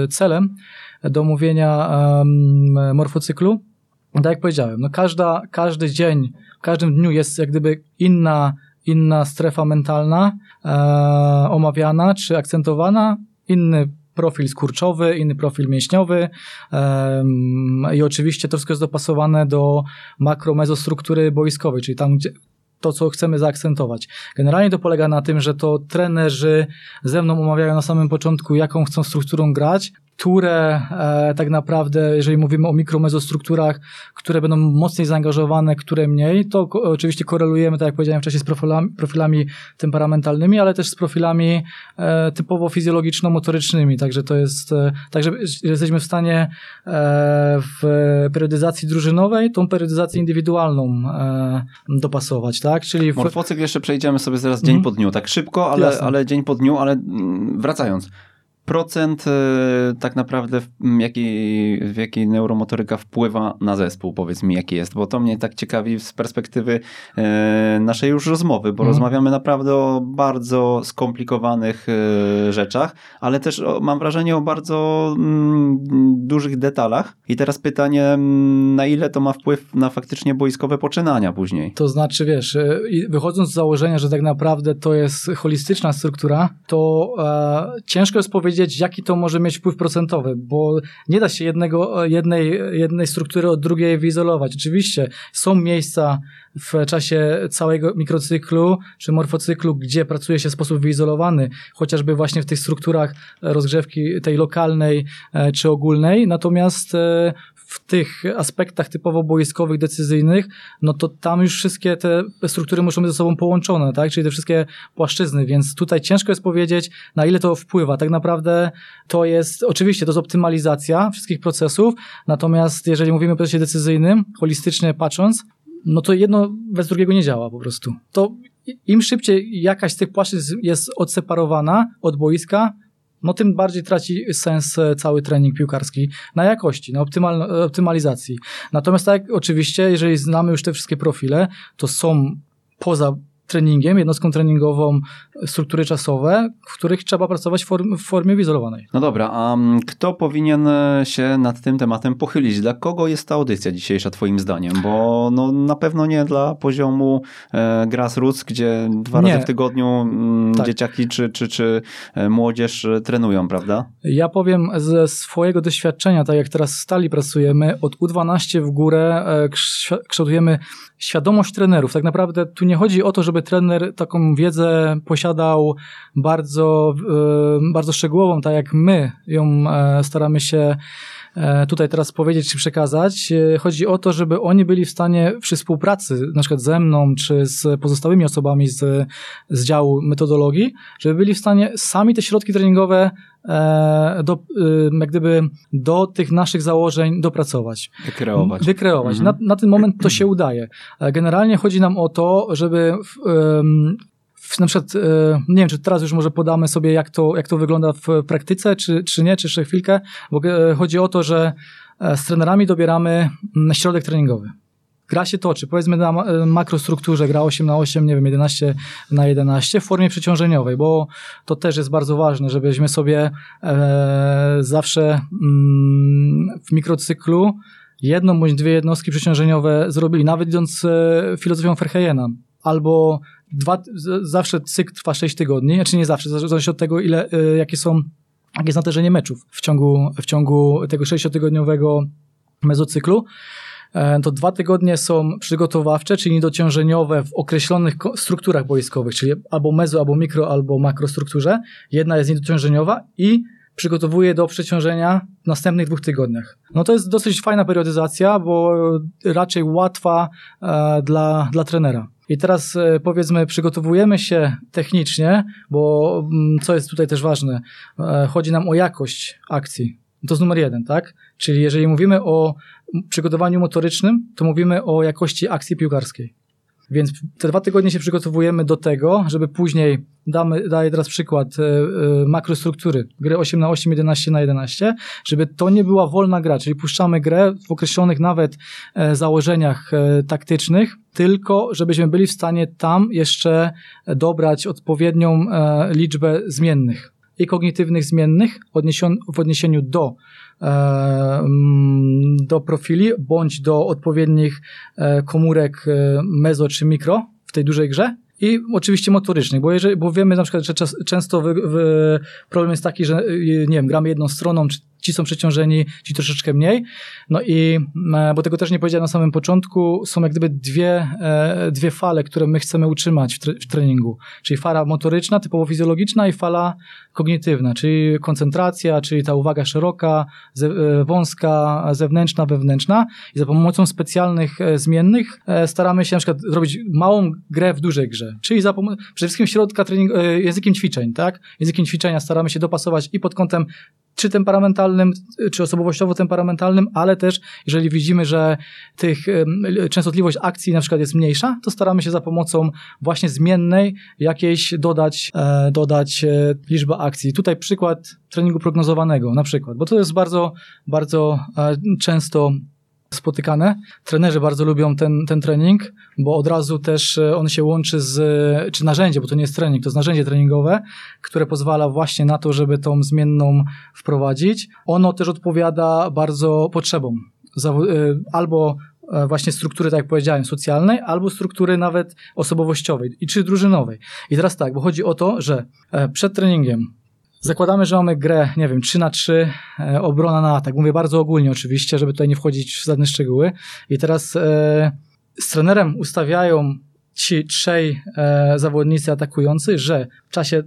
celem do omówienia morfocyklu, tak jak powiedziałem, no każda, każdy dzień, w każdym dniu jest jak gdyby inna inna strefa mentalna e, omawiana czy akcentowana, inny profil skurczowy, inny profil mięśniowy e, i oczywiście to wszystko jest dopasowane do makromezostruktury boiskowej, czyli tam, gdzie to, co chcemy zaakcentować. Generalnie to polega na tym, że to trenerzy ze mną omawiają na samym początku, jaką chcą strukturą grać, które e, tak naprawdę, jeżeli mówimy o mikromezostrukturach, które będą mocniej zaangażowane, które mniej, to oczywiście korelujemy, tak jak powiedziałem wcześniej, z profilami, profilami temperamentalnymi, ale też z profilami e, typowo fizjologiczno-motorycznymi, także to jest, e, także jesteśmy w stanie e, w periodyzacji drużynowej tą periodyzację indywidualną e, dopasować, tak? Czyli w... Morfocykl jeszcze przejdziemy sobie zaraz dzień mm. po dniu, tak szybko, ale, ale dzień po dniu, ale mm, wracając procent e, tak naprawdę w jakiej, w jakiej neuromotoryka wpływa na zespół, powiedz mi jaki jest, bo to mnie tak ciekawi z perspektywy e, naszej już rozmowy, bo mhm. rozmawiamy naprawdę o bardzo skomplikowanych e, rzeczach, ale też o, mam wrażenie o bardzo mm, dużych detalach i teraz pytanie, mm, na ile to ma wpływ na faktycznie boiskowe poczynania później? To znaczy, wiesz, wychodząc z założenia, że tak naprawdę to jest holistyczna struktura, to e, ciężko jest powiedzieć, powiedzieć, jaki to może mieć wpływ procentowy, bo nie da się jednego, jednej, jednej struktury od drugiej wyizolować. Oczywiście są miejsca w czasie całego mikrocyklu czy morfocyklu, gdzie pracuje się w sposób wyizolowany, chociażby właśnie w tych strukturach rozgrzewki tej lokalnej e, czy ogólnej. Natomiast e, w tych aspektach typowo boiskowych, decyzyjnych, no to tam już wszystkie te struktury muszą być ze sobą połączone, tak? Czyli te wszystkie płaszczyzny, więc tutaj ciężko jest powiedzieć, na ile to wpływa. Tak naprawdę to jest, oczywiście to jest optymalizacja wszystkich procesów, natomiast jeżeli mówimy o procesie decyzyjnym, holistycznie patrząc, no to jedno bez drugiego nie działa po prostu. To im szybciej jakaś z tych płaszczyzn jest odseparowana od boiska, no tym bardziej traci sens e, cały trening piłkarski na jakości, na optymal, optymalizacji. Natomiast tak, oczywiście, jeżeli znamy już te wszystkie profile, to są poza treningiem, jednostką treningową, struktury czasowe, w których trzeba pracować w, form, w formie izolowanej. No dobra, a kto powinien e, się nad tym tematem pochylić? Dla kogo jest ta audycja dzisiejsza twoim zdaniem? Bo no, na pewno nie dla poziomu e, grassroots, gdzie dwa nie. razy w tygodniu mm, tak. dzieciaki czy, czy, czy e, młodzież e, trenują, prawda? Ja powiem ze swojego doświadczenia, tak jak teraz stali pracujemy, od U12 w górę kształtujemy świadomość trenerów. Tak naprawdę tu nie chodzi o to, żeby trener taką wiedzę posiadał bardzo, e, bardzo szczegółową, tak jak my ją e, staramy się tutaj teraz powiedzieć czy przekazać. Chodzi o to, żeby oni byli w stanie przy współpracy, na przykład ze mną, czy z pozostałymi osobami z, z działu metodologii, żeby byli w stanie sami te środki treningowe do, jak gdyby do tych naszych założeń dopracować. Wykreować. Wykreować. Mhm. Na, na ten moment to się udaje. Generalnie chodzi nam o to, żeby na przykład, e, nie wiem, czy teraz już może podamy sobie, jak to, jak to wygląda w praktyce, czy, czy nie, czy jeszcze chwilkę, bo e, chodzi o to, że e, z trenerami dobieramy mm, środek treningowy. Gra się toczy, powiedzmy na makrostrukturze, gra 8 na 8, nie wiem, 11 na 11 w formie przeciążeniowej, bo to też jest bardzo ważne, żebyśmy sobie zawsze mm, w mikrocyklu jedną bądź dwie jednostki przeciążeniowe zrobili, nawet idąc filozofią Verheijena albo dwa, zawsze cykl trwa 6 tygodni, znaczy nie zawsze, zależy od tego, ile, y, jakie są, jakie jest natężenie meczów w ciągu, w ciągu tego 6-tygodniowego mezocyklu. E, to dwa tygodnie są przygotowawcze, czyli dociążeniowe w określonych strukturach boiskowych, czyli albo mezo, albo mikro, albo makrostrukturze. Jedna jest niedociążeniowa i przygotowuje do przeciążenia w następnych dwóch tygodniach. No to jest dosyć fajna periodyzacja, bo raczej łatwa e, dla, dla trenera. I teraz e, powiedzmy, przygotowujemy się technicznie, bo mm, co jest tutaj też ważne, e, chodzi nam o jakość akcji. To jest numer jeden, tak? Czyli jeżeli mówimy o przygotowaniu motorycznym, to mówimy o jakości akcji piłkarskiej. Więc te dwa tygodnie się przygotowujemy do tego, żeby później, damy, daję teraz przykład e, makrostruktury, gry 8 na 8, 11 na 11, żeby to nie była wolna gra, czyli puszczamy grę w określonych nawet e, założeniach e, taktycznych, tylko żebyśmy byli w stanie tam jeszcze dobrać odpowiednią e, liczbę zmiennych i kognitywnych zmiennych w odniesieniu do do profili bądź do odpowiednich e, komórek e, mezo czy mikro w tej dużej grze i oczywiście motorycznych, bo, jeżeli, bo wiemy na przykład, że czas, często wy, wy, problem jest taki, że nie wiem, gramy jedną stroną, czy ci są przeciążeni, ci troszeczkę mniej. No i, e, bo tego też nie powiedziałem na samym początku, są jak gdyby dwie, e, dwie fale, które my chcemy utrzymać w, tre w treningu. Czyli fala motoryczna, typowo fizjologiczna i fala kognitywna, czyli koncentracja, czyli ta uwaga szeroka, e, wąska, zewnętrzna, wewnętrzna. I za pomocą specjalnych zmiennych staramy się na przykład zrobić małą grę w dużej grze. Czyli za przede wszystkim środka treningu, językiem ćwiczeń, tak? Językiem ćwiczenia staramy się dopasować i pod kątem czy temperamentalnym, czy osobowościowo-temperamentalnym, ale też jeżeli widzimy, że tych częstotliwość akcji na przykład jest mniejsza, to staramy się za pomocą właśnie zmiennej jakiejś dodać, e, dodać e, liczbę akcji. Tutaj przykład treningu prognozowanego na przykład, bo to jest bardzo, bardzo e, często spotykane. Trenerzy bardzo lubią ten, ten trening, bo od razu też e, on się łączy z, czy narzędzie, bo to nie jest trening, to jest narzędzie treningowe, które pozwala właśnie na to, żeby tą zmienną wprowadzić. Ono też odpowiada bardzo potrzebom. E, albo e, właśnie struktury, tak jak powiedziałem, socjalnej, albo struktury nawet osobowościowej i czy drużynowej. I teraz tak, bo chodzi o to, że przed treningiem Zakładamy, że mamy grę, nie wiem, 3 na 3 e, obrona na atak. Mówię bardzo ogólnie oczywiście, żeby tutaj nie wchodzić w żadne szczegóły. I teraz e, z trenerem ustawiają ci trzej e, zawodnicy atakujący, że w czasie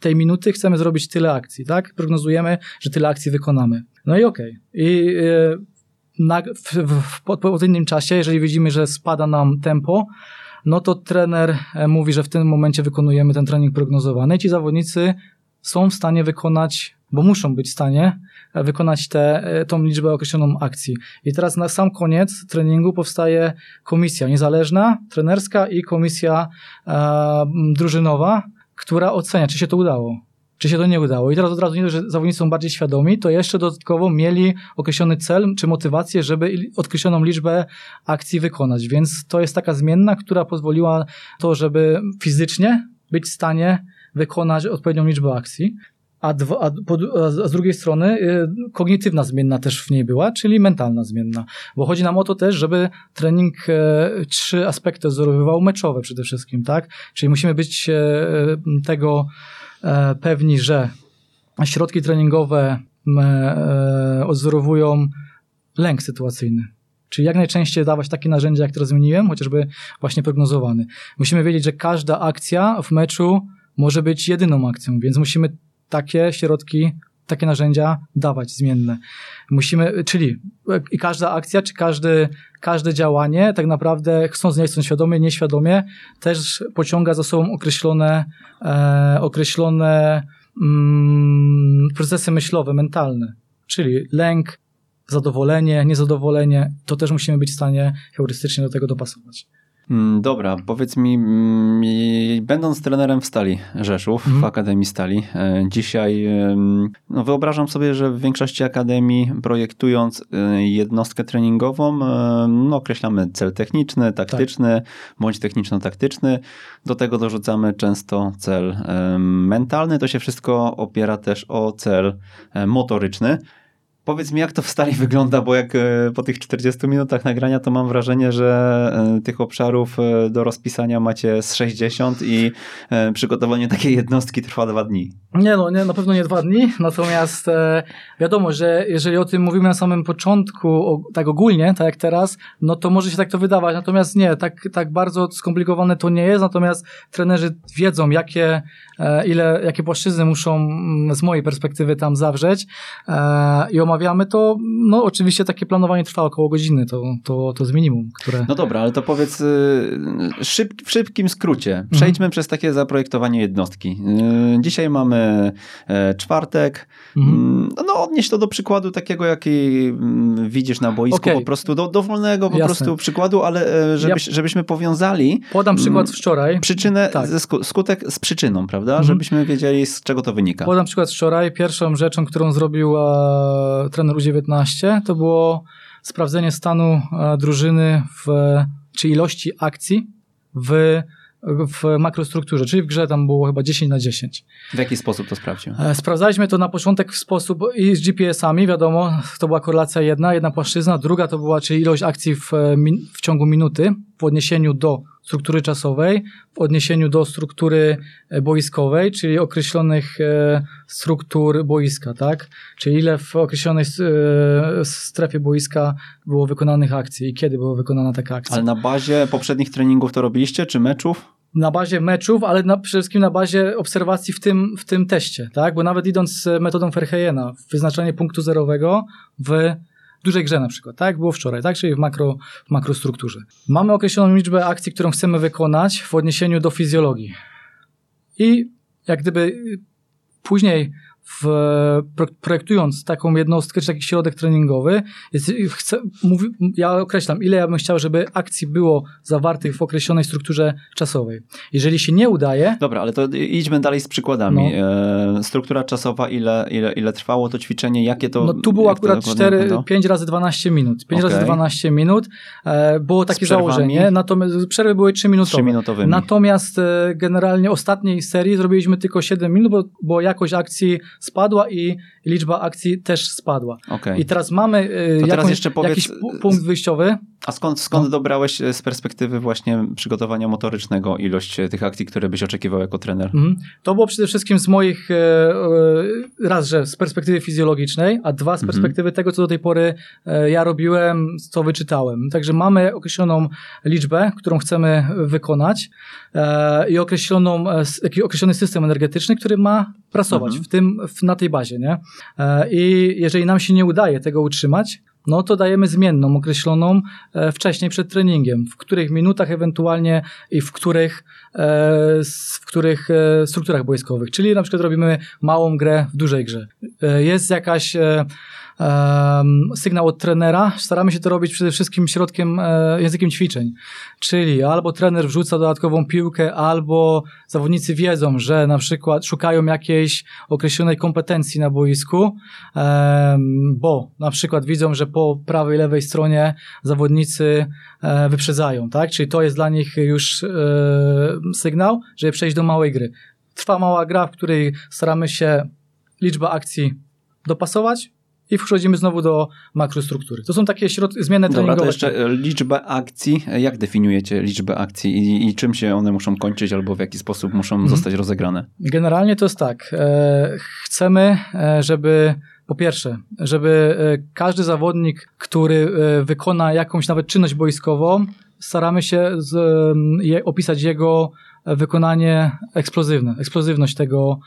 tej minuty chcemy zrobić tyle akcji, tak? Prognozujemy, że tyle akcji wykonamy. No i okej. Okay. I e, na, w, w, czasie, jeżeli widzimy, że spada nam tempo, no to trener e, mówi, że w tym momencie wykonujemy ten trening prognozowany ci zawodnicy są w stanie wykonać, bo muszą być w stanie e, wykonać tę e, tą liczbę określoną akcji. I teraz na sam koniec treningu powstaje komisja niezależna, trenerska i komisja e, drużynowa, która ocenia, czy się to udało czy się to nie udało. I teraz od razu nie że zawodnicy są bardziej świadomi, to jeszcze dodatkowo mieli określony cel czy motywację, żeby określoną liczbę akcji wykonać. Więc to jest taka zmienna, która pozwoliła to, żeby fizycznie być w stanie wykonać odpowiednią liczbę akcji. A, dwa, a, a, z drugiej strony y, kognitywna zmienna też w niej była, czyli mentalna zmienna. Bo chodzi nam o to też, żeby trening e, trzy aspekty wzorowywał meczowe przede wszystkim, tak? Czyli musimy być e, tego e, pewni, że środki treningowe odzorowują lęk sytuacyjny. Czyli jak najczęściej dawać takie narzędzia, jak teraz zmieniłem, chociażby właśnie prognozowany. Musimy wiedzieć, że każda akcja w meczu może być jedyną akcją, więc musimy takie środki, takie narzędzia dawać zmienne. Musimy, czyli i każda akcja, czy każdy, każde działanie, tak naprawdę chcąc nie chcąc świadomie, nieświadomie, też pociąga za sobą określone, e, określone mm, procesy myślowe, mentalne. Czyli lęk, zadowolenie, niezadowolenie, to też musimy być w stanie heurystycznie do tego dopasować. Mm, dobra, powiedz mi, mm, będąc trenerem w Stali Rzeszów, mm. w Akademii Stali, e, dzisiaj no wyobrażam sobie, że w większości akademii projektując e, jednostkę treningową, e, no określamy cel techniczny, taktyczny, tak. bądź techniczno-taktyczny. Do tego dorzucamy często cel mentalny. To się wszystko opiera też o cel motoryczny. Powiedz mi, jak to w stali wygląda, bo jak e, po tych 40 minutach nagrania, to mam wrażenie, że e, tych obszarów e, do rozpisania macie z 60 i przygotowanie takiej jednostki trwa dwa dni. Nie, no, nie, na pewno nie dwa dni, natomiast wiadomo, że jeżeli o tym mówimy na samym początku, tak ogólnie, tak jak teraz, no to może się tak to wydawać, natomiast nie, tak, tak bardzo skomplikowane to nie jest, natomiast trenerzy wiedzą, jakie, ile, jakie płaszczyzny muszą mm, z mojej perspektywy tam zawrzeć e, i omawiamy to, no oczywiście takie planowanie trwa około godziny, to, to, to z minimum, które... No dobra, ale to powiedz y, szyb, w szybkim skrócie, przejdźmy mhm. przez takie zaprojektowanie jednostki. Y, dzisiaj mamy E, czwartek. Mhm. Mm, no, odnieść to do przykładu takiego, jaki mm, widzisz na boisku, okay. po prostu do dowolnego po Jasne. prostu przykładu, ale e, żebyś, ja żebyśmy powiązali. Podam przykład wczoraj. Przyczynę, tak. skutek z przyczyną, prawda? Mhm. Żebyśmy wiedzieli, z czego to wynika. Podam przykład wczoraj. Pierwszą rzeczą, którą zrobił e, trener U19, to było sprawdzenie stanu e, drużyny w, czy ilości akcji w w makrostrukturze, czyli w grze tam było chyba 10 na 10. W jaki sposób to sprawdził? E, sprawdzaliśmy to na początek w sposób i z GPS-ami, wiadomo, to była korelacja jedna, jedna płaszczyzna, druga to była, czyli ilość akcji w, e, w ciągu minuty w odniesieniu do struktury czasowej, w odniesieniu do struktury e, boiskowej, czyli określonych struktur boiska, tak? Czyli ile w określonej strefie boiska było wykonanych akcji i kiedy była wykonana taka akcja. Ale na bazie poprzednich treningów to robiliście, czy meczów? na bazie meczów, ale na, przede wszystkim na bazie obserwacji w tym, w tym teście, tak? Bo nawet idąc z metodą Verheyena, wyznaczanie punktu zerowego w dużej grze na przykład, tak? Było wczoraj, tak? Czyli w, makro, w makrostrukturze. Mamy określoną liczbę akcji, którą chcemy wykonać w odniesieniu do fizjologii. I jak gdyby później w, projektując taką jednostkę, czy taki środek treningowy, jest, chcę, mówi, ja określam, ile ja bym chciał, żeby akcji było zawartych w określonej strukturze czasowej. Jeżeli się nie udaje... Dobra, ale to idźmy dalej z przykładami. No. E, struktura czasowa, ile, ile, ile trwało to ćwiczenie, jakie to... No tu było akurat 4, 5 razy 12 minut. 5 okay. razy 12 minut. E, było takie założenie, natomiast przerwy były 3 minutowe. 3 minutowymi. Natomiast e, generalnie ostatniej serii zrobiliśmy tylko 7 minut, bo, bo jakość akcji spadła i liczba akcji też spadła. Okay. I teraz mamy y, jakąś, jeszcze powiedz, jakiś punkt wyjściowy. A skąd, skąd no. dobrałeś e, z perspektywy właśnie przygotowania motorycznego ilość e, tych akcji, które byś oczekiwał jako trener? Mm. To było przede wszystkim z moich, e, raz, że z perspektywy fizjologicznej, a dwa z mhm. perspektywy mm -hmm. tego, co do tej pory ja robiłem, co wyczytałem. Także mamy określoną liczbę, którą chcemy wykonać i określoną, określony system energetyczny, który ma pracować mm -hmm. w tym, w, na tej bazie. Nie? I jeżeli nam się nie udaje tego utrzymać, no to dajemy zmienną, określoną e, wcześniej przed treningiem, w których minutach ewentualnie i w których, e, w których e, strukturach boiskowych. Czyli na przykład robimy małą grę w dużej grze. Jest jakaś sygnał od trenera, staramy się to robić przede wszystkim środkiem, e, językiem ćwiczeń. Czyli albo trener wrzuca dodatkową piłkę, albo zawodnicy wiedzą, że na przykład szukają jakiejś określonej kompetencji na boisku, bo na przykład widzą, że po prawej, lewej stronie zawodnicy e, wyprzedzają, tak? Czyli to jest dla nich już e, sygnał, żeby przejść do małej gry. Trwa mała gra, w której staramy się liczba akcji dopasować, i wchodzimy znowu do makrostruktury. To są takie środki, zmienne Dobra, treningowe. to jeszcze e, liczbę akcji. Jak definiujecie liczbę akcji i, i, czym się one muszą kończyć albo w jaki sposób muszą mhm. zostać rozegrane? Generalnie to jest tak. E, chcemy, e, żeby po pierwsze, żeby każdy zawodnik, który wykona jakąś nawet czynność boiskową, staramy się z, je, opisać jego wykonanie eksplozywne, eksplozywność tego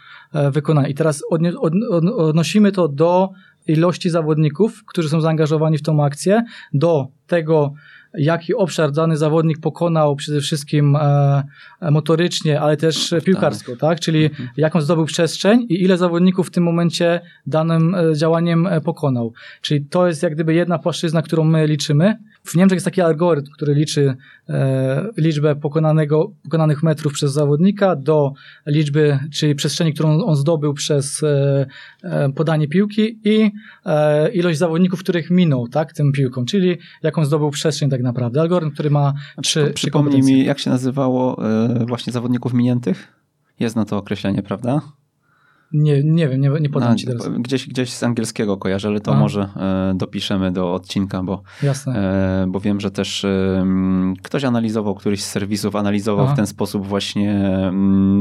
wykonania. I teraz odnie, od, odnosimy to do ilości zawodników, którzy są zaangażowani w tą akcję, do tego, jaki obszar dany zawodnik pokonał przede wszystkim e, e motorycznie, ale też piłkarsko, tak? tak? Czyli mhm. jaką zdobył przestrzeń i ile zawodników w tym momencie danym e, działaniem e, pokonał. Czyli to jest jak gdyby jedna płaszczyzna, którą my liczymy. W Niemczech jest taki algorytm, który liczy e, liczbę pokonanego, pokonanych metrów przez zawodnika do liczby, czyli przestrzeni, którą on zdobył przez e, e, podanie piłki i e, ilość zawodników, których minął tak, tym piłką, czyli jaką zdobył przestrzeń tak naprawdę. Algorytm, który ma trzy Przypomnij mi, jak się nazywało e, właśnie zawodników miniętych? Jest na to określenie, prawda? Nie, nie wiem, nie, nie podam A, ci teraz. Gdzieś, gdzieś z angielskiego kojarzę, ale to może e, dopiszemy do odcinka, bo, e, bo wiem, że też e, ktoś analizował, któryś z serwisów analizował w ten sposób właśnie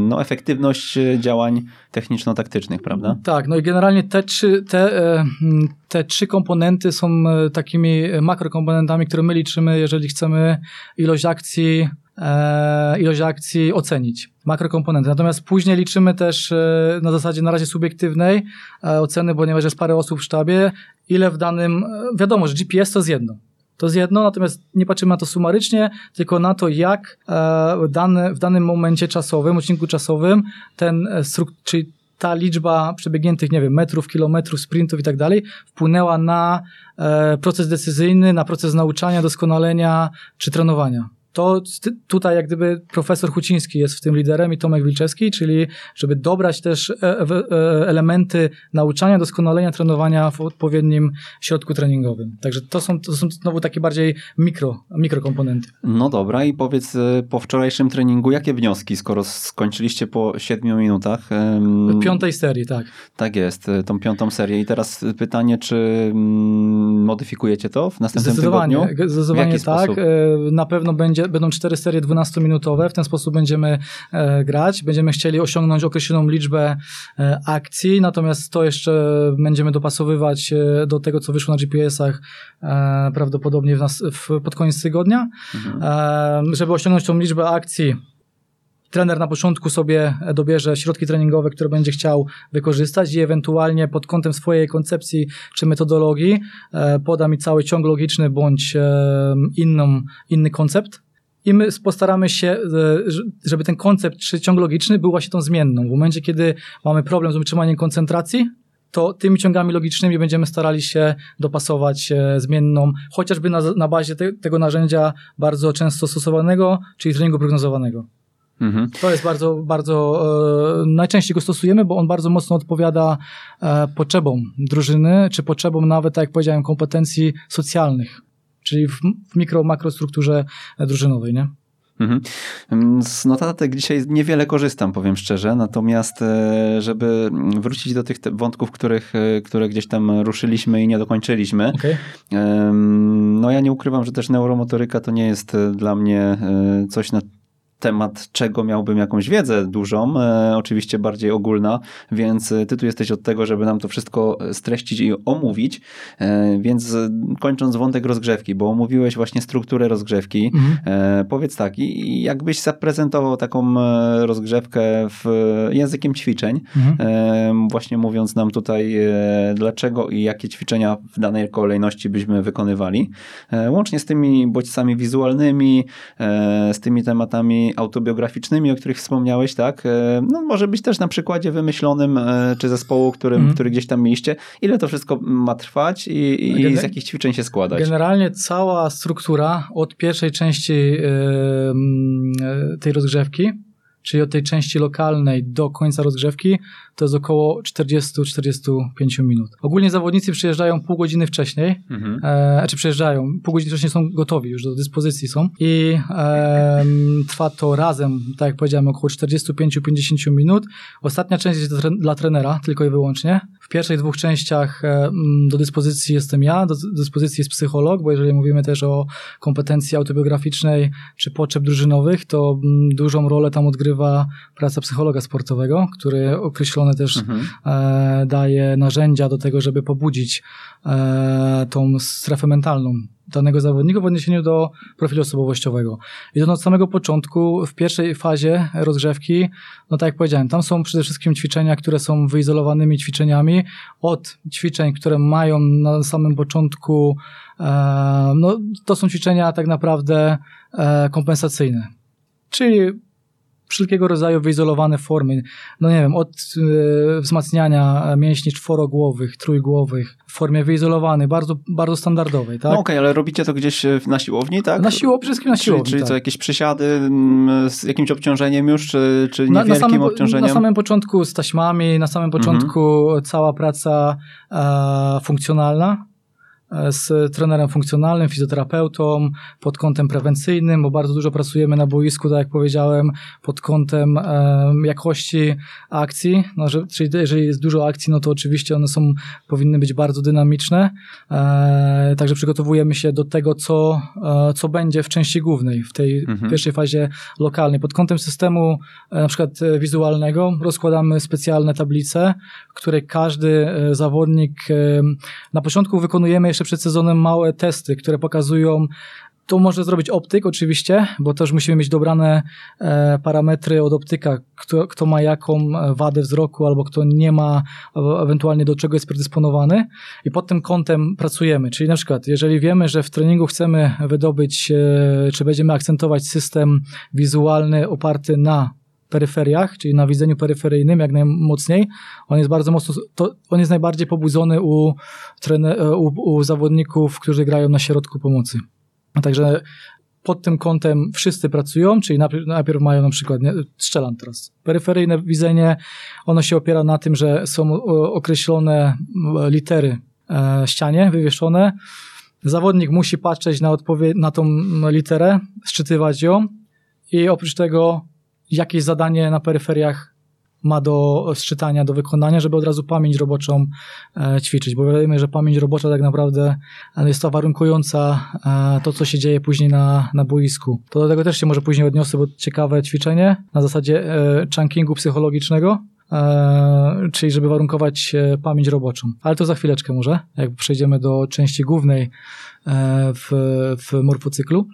no, efektywność działań techniczno-taktycznych, prawda? Tak, no i generalnie te trzy, te, e, te trzy komponenty są e, takimi makrokomponentami, które my liczymy, jeżeli chcemy ilość akcji e, ilość akcji ocenić, makrokomponenty. Natomiast później liczymy też e, na zasadzie na razie subiektywnej e, oceny, ponieważ jest parę osób w sztabie, ile w danym, e, wiadomo, że GPS to jest jedno. To jest jedno, natomiast nie patrzymy na to sumarycznie, tylko na to, jak e, dane, w danym momencie czasowym, odcinku czasowym, ten, e, czyli ta liczba przebiegniętych, nie wiem, metrów, kilometrów, sprintów i tak dalej, wpłynęła na e, proces decyzyjny, na proces nauczania, doskonalenia czy trenowania to tutaj jak gdyby profesor Huciński jest w tym liderem i Tomek Wilczewski, czyli żeby dobrać też e, e, elementy nauczania, doskonalenia, trenowania w odpowiednim środku treningowym. Także to są, to są znowu takie bardziej mikro, mikrokomponenty. No dobra i powiedz e, po wczorajszym treningu, jakie wnioski, skoro skończyliście po siedmiu minutach? W piątej serii, tak. Tak jest, tą piątą serię i teraz pytanie, czy mm, modyfikujecie to w następnym zdecydowanie, tygodniu? Zdecydowanie tak. Sposób? Na pewno będzie będą cztery serie 12-minutowe, w ten sposób będziemy e, grać, będziemy chcieli osiągnąć określoną liczbę e, akcji, natomiast to jeszcze będziemy dopasowywać e, do tego, co wyszło na GPS-ach prawdopodobnie w nas, w, pod koniec tygodnia, mhm. żeby osiągnąć tą liczbę akcji trener na początku sobie dobierze środki treningowe, które będzie chciał wykorzystać i ewentualnie pod kątem swojej koncepcji czy metodologii poda mi cały ciąg logiczny bądź inną, inny koncept i my postaramy się, e, żeby ten koncept czy ciąg logiczny był właśnie tą zmienną. W momencie, kiedy mamy problem z utrzymaniem koncentracji, to tymi ciągami logicznymi będziemy starali się dopasować e, zmienną, chociażby na, na bazie te, tego narzędzia bardzo często stosowanego, czyli treningu prognozowanego. Mhm. To jest bardzo, bardzo, e, najczęściej go stosujemy, bo on bardzo mocno odpowiada e, potrzebom drużyny, czy potrzebom nawet, tak jak powiedziałem, kompetencji socjalnych czyli w, w mikro, makrostrukturze drużynowej, nie? Mhm. Z notatek dzisiaj niewiele korzystam, powiem szczerze, natomiast e, żeby wrócić do tych wątków, których, e, które gdzieś tam ruszyliśmy i nie dokończyliśmy, okay. no ja nie ukrywam, że też neuromotoryka to nie jest e, dla mnie coś, na temat czego miałbym jakąś wiedzę dużą, e, oczywiście bardziej ogólna, więc e, ty tu jesteś od tego, żeby nam to wszystko e, streścić i omówić, e, więc e, kończąc wątek rozgrzewki, bo omówiłeś właśnie strukturę rozgrzewki, mhm. e, powiedz tak, i jakbyś zaprezentował taką rozgrzewkę w językiem ćwiczeń, mhm. właśnie mówiąc nam tutaj dlaczego i jakie ćwiczenia w danej kolejności byśmy wykonywali, łącznie z tymi bodźcami wizualnymi, z tymi tematami autobiograficznymi, o których wspomniałeś, tak? No, może być też na przykładzie wymyślonym, czy zespołu, którym, mm. który gdzieś tam mieliście. Ile to wszystko ma trwać i, i z jakich ćwiczeń się składać? Generalnie cała struktura od pierwszej części tej rozgrzewki czyli od tej części lokalnej do końca rozgrzewki, to jest około 40-45 minut. Ogólnie zawodnicy przyjeżdżają pół godziny wcześniej, mhm. e, czy przyjeżdżają, pół godziny wcześniej są gotowi, już do dyspozycji są i e, trwa to razem, tak jak powiedziałem, około 45-50 minut. Ostatnia część jest dla trenera, tylko i wyłącznie. W pierwszych dwóch częściach e, do dyspozycji jestem ja, do dyspozycji jest psycholog, bo jeżeli mówimy też o kompetencji autobiograficznej czy potrzeb drużynowych, to dużą rolę tam odgrywa praca psychologa sportowego, który określone też mhm. E, daje narzędzia do tego, żeby pobudzić tą strefę mentalną danego zawodnika w odniesieniu do profilu osobowościowego. I to od samego początku, w pierwszej fazie rozgrzewki, no tak jak powiedziałem, tam są przede wszystkim ćwiczenia, które są wyizolowanymi ćwiczeniami, od ćwiczeń, które mają na samym początku, e, no to są ćwiczenia tak naprawdę e, kompensacyjne. Czyli wszelkiego rodzaju wyizolowane formy, no nie wiem, od y, wzmacniania mięśni czworogłowych, trójgłowych, w formie wyizolowanej, bardzo, bardzo standardowej, tak? No okej, okay, ale robicie to gdzieś e, na siłowni, tak? Na siłowni, przede wszystkim na siłowni, Czyli, czyli tak. co, jakieś przysiady mm, z jakimś obciążeniem już, czy, czy niewielkim na, na samym, obciążeniem? Na samym początku z taśmami, na samym początku mhm. cała praca e, funkcjonalna, z trenerem funkcjonalnym, fizjoterapeutą, pod kątem prewencyjnym, bo bardzo dużo pracujemy na boisku, tak jak powiedziałem, pod kątem jakości akcji, no, że, czyli jeżeli jest dużo akcji, no to oczywiście one są, powinny być bardzo dynamiczne, e, także przygotowujemy się do tego, co, e, co będzie w części głównej, w tej mhm. pierwszej fazie lokalnej. Pod kątem systemu e, na przykład wizualnego rozkładamy specjalne tablice, w której każdy zawodnik na początku wykonujemy jeszcze przed sezonem małe testy, które pokazują, to może zrobić optyk oczywiście, bo też musimy mieć dobrane e, parametry od optyka, kto, kto ma jaką e, wadę wzroku albo kto nie ma, ewentualnie do czego jest predysponowany i pod tym kątem pracujemy. Czyli na przykład, jeżeli wiemy, że w treningu chcemy wydobyć, e, czy będziemy akcentować system wizualny oparty na peryferiach, czyli na widzeniu peryferyjnym jak najmocniej. On jest bardzo mocno, to, on jest najbardziej pobudzony u, trener, e, u, u zawodników, którzy grają na środku pomocy. Także pod tym kątem wszyscy pracują, czyli najpierw, najpierw mają na przykład, nie, strzelam teraz, peryferyjne widzenie, ono się opiera na tym, że są określone litery e, ścianie wywieszone. Zawodnik musi patrzeć na, odpowie- na tą literę, szczytywać ją i oprócz tego jakieś zadanie na peryferiach ma do sczytania, do wykonania, żeby od razu pamięć roboczą e, ćwiczyć, bo wiemy, że pamięć robocza tak naprawdę jest to warunkująca e, to, co się dzieje później na, na boisku. To do tego też się może później odniosę, bo ciekawe ćwiczenie na zasadzie e, chunkingu psychologicznego, czyli żeby warunkować pamięć roboczą. Ale to za chwileczkę może, jak przejdziemy do części głównej w, w morfocyklu.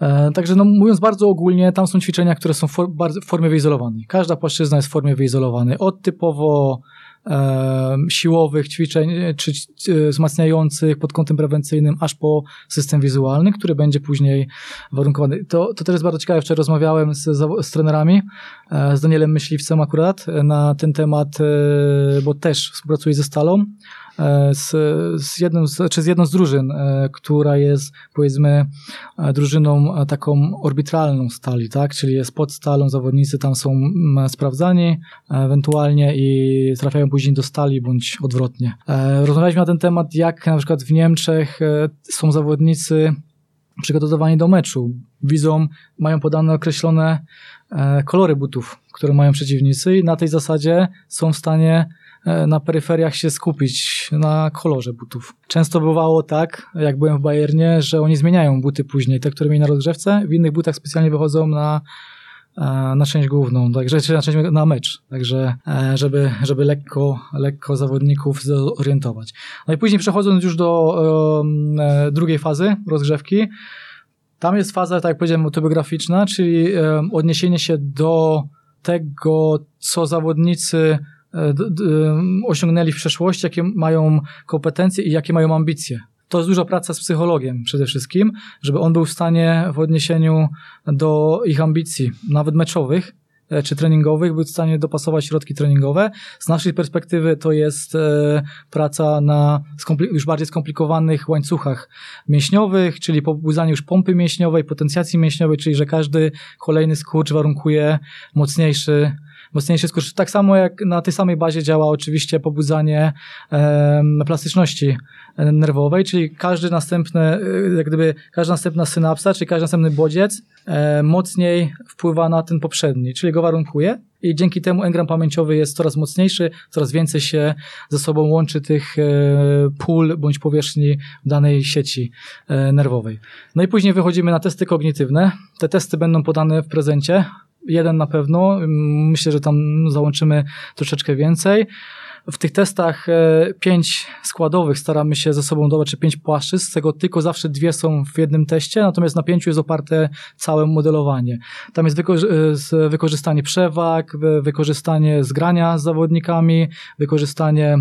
E, także no, mówiąc bardzo ogólnie, tam są ćwiczenia, które są for, w formie wyizolowanej. Każda płaszczyzna jest w formie wyizolowanej. Od typowo e, siłowych ćwiczeń, czy e, wzmacniających pod kątem prewencyjnym, aż po system wizualny, który będzie później warunkowany. To, to też jest bardzo ciekawe. Wczoraj rozmawiałem z, z trenerami, e, z Danielem Myśliwcem akurat na ten temat, e, bo też współpracuję ze Stalą E, z, z, jedną z, czy z jedną z drużyn, e, która jest powiedzmy e, drużyną taką orbitralną stali, tak? Czyli jest pod stalą, zawodnicy tam są sprawdzani ewentualnie i trafiają później do stali bądź odwrotnie. Rozmawialiśmy na ten temat, jak na przykład w Niemczech są zawodnicy przygotowani do meczu. Widzą, mają podane określone kolory butów, które mają przeciwnicy i na tej zasadzie są w stanie E, na peryferiach się skupić na kolorze butów. Często bywało tak, jak byłem w Bayernie, że oni zmieniają buty później, te, które mieli na rozgrzewce, w innych butach specjalnie wychodzą na e, na część główną, także na, część, na mecz, także e, żeby, żeby lekko, lekko zawodników zorientować. No i później przechodząc już do e, drugiej fazy rozgrzewki, tam jest faza, tak jak powiedziałem, autobiograficzna, czyli e, odniesienie się do tego, co zawodnicy E, osiągnęli w przeszłości, jakie mają kompetencje i jakie mają ambicje to jest duża praca z psychologiem przede wszystkim, żeby on był w stanie w odniesieniu do ich ambicji, nawet meczowych, e, czy treningowych, był w stanie dopasować środki treningowe. Z naszej perspektywy to jest e, praca na już bardziej skomplikowanych łańcuchach mięśniowych, czyli pobudzanie już pompy mięśniowej, potencjacji mięśniowej, czyli że każdy kolejny skurcz warunkuje mocniejszy mocniejszy skurcz. Tak samo jak na tej samej bazie działa oczywiście pobudzanie e, plastyczności nerwowej, czyli każdy następny, e, jak gdyby każda następna synapsa, czyli każdy następny bodziec e, mocniej wpływa na ten poprzedni, czyli go warunkuje i dzięki temu engram pamięciowy jest coraz mocniejszy, coraz więcej się ze sobą łączy tych e, pól bądź powierzchni danej sieci e, nerwowej. No i później wychodzimy na testy kognitywne. Te testy będą podane w prezencie jeden na pewno. Myślę, że tam załączymy troszeczkę więcej. W tych testach e, pięć składowych staramy się ze sobą dobrać, czy pięć płaszczyzn, z tego tylko zawsze dwie są w jednym teście, natomiast na pięciu jest oparte całe modelowanie. Tam jest e, wykorzystanie przewag, wykorzystanie zgrania z zawodnikami, wykorzystanie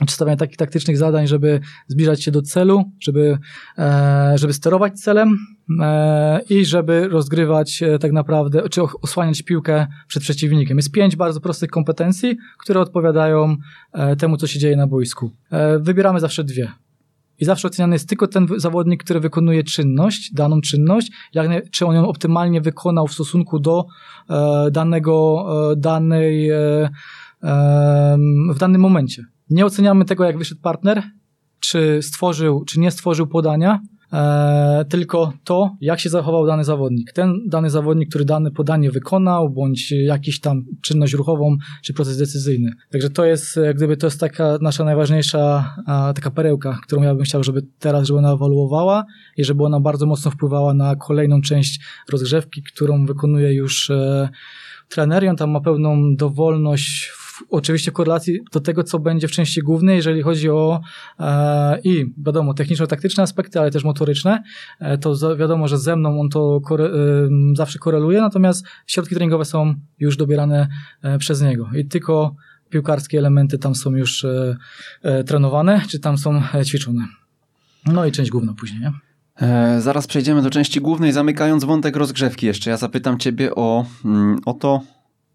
przedstawianie takich taktycznych zadań, żeby zbliżać się do celu, żeby, e, żeby sterować celem e, i żeby rozgrywać e, tak naprawdę, czy osłaniać piłkę przed przeciwnikiem. Jest pięć bardzo prostych kompetencji, które odpowiadają temu, co się dzieje na boisku. Wybieramy zawsze dwie. I zawsze oceniany jest tylko ten zawodnik, który wykonuje czynność, daną czynność, jak, czy on ją optymalnie wykonał w stosunku do danego, danej, w danym momencie. Nie oceniamy tego, jak wyszedł partner, czy stworzył, czy nie stworzył podania, e, tylko to, jak się zachował dany zawodnik. Ten dany zawodnik, który dane podanie wykonał, bądź jakiś tam czynność ruchową, czy proces decyzyjny. Także to jest, jak gdyby, to jest taka nasza najważniejsza a, taka perełka, którą ja bym chciał, żeby teraz, żeby ona ewoluowała i żeby ona bardzo mocno wpływała na kolejną część rozgrzewki, którą wykonuje już e, trener. On tam ma pełną dowolność w oczywiście w korelacji do tego, co będzie w części głównej, jeżeli chodzi o e, i wiadomo, techniczno-taktyczne aspekty, ale też motoryczne, e, to za, wiadomo, że ze mną on to kore, e, zawsze koreluje, natomiast środki treningowe są już dobierane e, przez niego i tylko piłkarskie elementy tam są już e, e, trenowane, czy tam są ćwiczone. No i część główna później, nie? Zaraz przejdziemy do części głównej, zamykając wątek rozgrzewki jeszcze. Ja zapytam Ciebie o, mm, o to,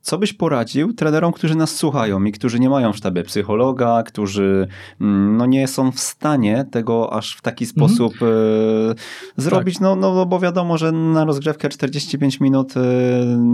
co byś poradził trenerom, którzy nas słuchają i którzy nie mają w sztabie psychologa, którzy mm, no, nie są w stanie tego aż w taki mhm. sposób mhm. zrobić? Tak. No, no, bo wiadomo, że na rozgrzewkę 45 minut e,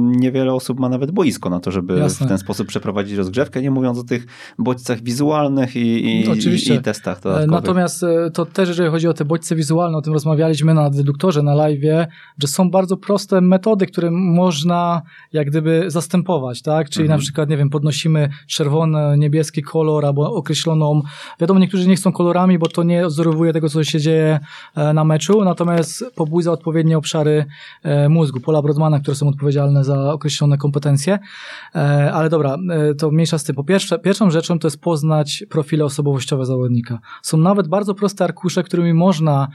niewiele osób ma nawet boisko na to, żeby Jasne. w ten sposób przeprowadzić rozgrzewkę, nie mówiąc o tych bodźcach wizualnych i, i, Oczywiście. i, i testach dodatkowych. Natomiast to też, jeżeli chodzi o te bodźce wizualne, o tym rozmawialiśmy na deduktorze, na live, że są bardzo proste metody, które można jak gdyby zastępować tak? Czyli mhm. na przykład, nie wiem, podnosimy czerwony, niebieski kolor albo określoną, wiadomo, niektórzy nie chcą kolorami, bo to nie odzorowuje tego, co się dzieje e, na meczu, natomiast pobudza odpowiednie obszary e, mózgu, pola Brodmana, które są odpowiedzialne za określone kompetencje. E, ale dobra, to mniejsza z tym. Po pierwsze, pierwszą rzeczą to jest poznać profile osobowościowe zawodnika. Są nawet bardzo proste arkusze, którymi można,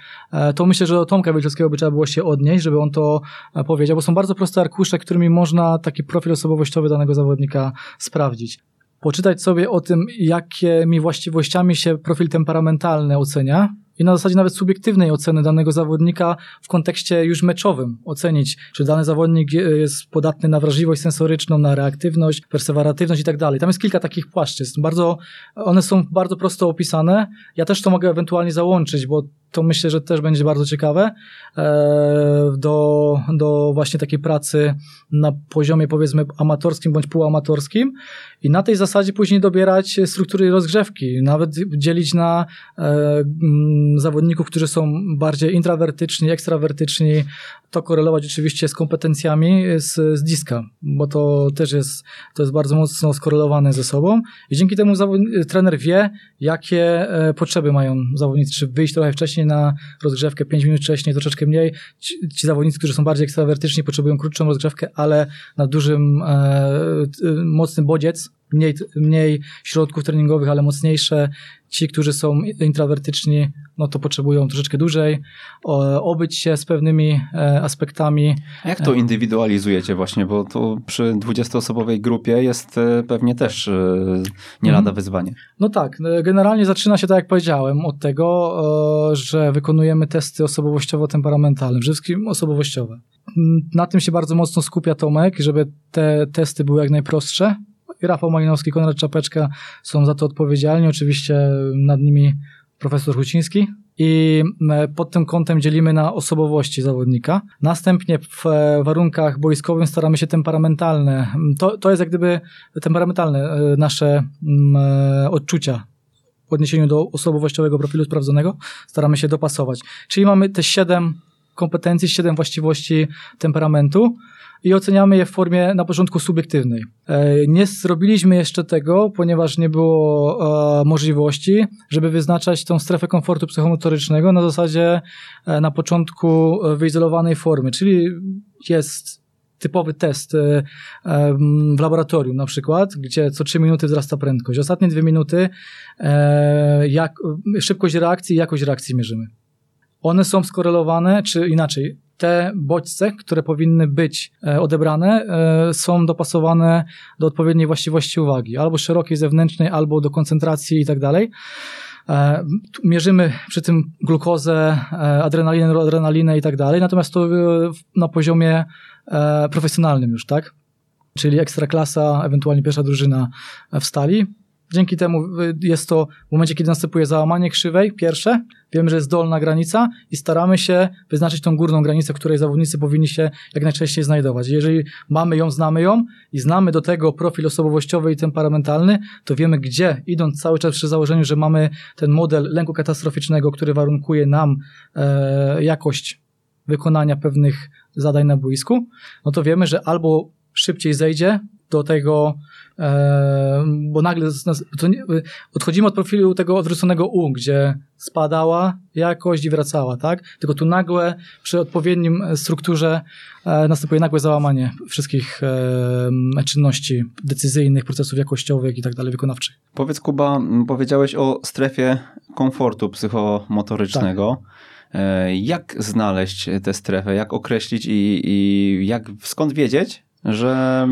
to myślę, że do Tomka Wielczewskiego by trzeba było się odnieść, żeby on to powiedział, bo są bardzo proste arkusze, którymi można taki profil osobowościowy danego zawodnika sprawdzić. Poczytać sobie o tym, jakimi właściwościami się profil temperamentalny ocenia, i na zasadzie nawet subiektywnej oceny danego zawodnika w kontekście już meczowym ocenić, czy dany zawodnik jest podatny na wrażliwość sensoryczną, na reaktywność, persewaratywność i tak dalej. Tam jest kilka takich płaszczyzn. Bardzo, one są bardzo prosto opisane. Ja też to mogę ewentualnie załączyć, bo to myślę, że też będzie bardzo ciekawe e, do, do właśnie takiej pracy na poziomie powiedzmy amatorskim bądź półamatorskim i na tej zasadzie później dobierać struktury rozgrzewki, nawet dzielić na e, mm, zawodników, którzy są bardziej intrawertyczni, ekstrawertyczni, to korelować oczywiście z kompetencjami z, z diska, bo to też jest, to jest bardzo mocno skorelowane ze sobą. I dzięki temu trener wie, jakie e, potrzeby mają zawodnicy, czy wyjść trochę wcześniej na rozgrzewkę, 5 minut wcześniej, troszeczkę mniej. Ci, ci zawodnicy, którzy są bardziej ekstrawertyczni, potrzebują krótszą rozgrzewkę, ale na dużym, e, mocnym bodziec, mniej, mniej środków treningowych, ale mocniejsze. Ci, którzy są intrawertyczni, no to potrzebują troszeczkę dłużej obyć się z pewnymi e, aspektami. A jak to indywidualizujecie właśnie, bo to przy 20-osobowej grupie jest e, pewnie też e, nie lada mhm. wyzwanie. No tak, generalnie zaczyna się tak jak powiedziałem od tego, że wykonujemy testy osobowościowo-temperamentalne, przede wszystkim osobowościowe. Na tym się bardzo mocno skupia Tomek, żeby te testy były jak najprostsze, Rafał Malinowski, Konrad Czapeczka są za to odpowiedzialni. Oczywiście nad nimi profesor Huciński. I e, pod tym kątem dzielimy na osobowości zawodnika. Następnie w e, warunkach boiskowym staramy się temperamentalne, to, to jest jak gdyby temperamentalne e, nasze odczucia w odniesieniu do osobowościowego profilu sprawdzonego, staramy się dopasować. Czyli mamy te siedem kompetencji, siedem właściwości temperamentu i oceniamy je w formie na początku subiektywnej. E, nie zrobiliśmy jeszcze tego, ponieważ nie było e, możliwości, żeby wyznaczać tą strefę komfortu psychomotorycznego na zasadzie e, na początku wyizolowanej formy, czyli jest typowy test w laboratorium na przykład, gdzie co 3 minuty wzrasta prędkość. Ostatnie dwie minuty jak, szybkość reakcji i jakość reakcji mierzymy. One są skorelowane, czy inaczej, te bodźce, które powinny być e, odebrane, e, są dopasowane do odpowiedniej właściwości uwagi, albo szerokiej zewnętrznej, albo do koncentracji i tak dalej. E, mierzymy przy tym glukozę, adrenalinę, adrenalinę i tak dalej, natomiast to na poziomie profesjonalnym już, tak? Czyli ekstraklasa, ewentualnie pierwsza drużyna w stali. Dzięki temu y, jest to w momencie, kiedy następuje załamanie krzywej, pierwsze, wiemy, że jest dolna granica i staramy się wyznaczyć tą górną granicę, w której zawodnicy powinni się jak najczęściej znajdować. Jeżeli mamy ją, znamy ją i znamy do tego profil osobowościowy i temperamentalny, to wiemy gdzie, idąc cały czas przy założeniu, że mamy ten model lęku katastroficznego, który warunkuje nam e, jakość wykonania pewnych zadań na boisku, no to wiemy, że albo szybciej zejdzie do tego bo nagle odchodzimy od profilu tego odwróconego U, gdzie spadała jakość i wracała, tak? Tylko tu nagle przy odpowiednim strukturze e, następuje nagłe załamanie wszystkich czynności decyzyjnych, procesów jakościowych i tak dalej, wykonawczych. Powiedz Kuba, powiedziałeś o strefie komfortu psychomotorycznego. Tak. E, jak znaleźć tę strefę, jak określić i, i jak, skąd wiedzieć, że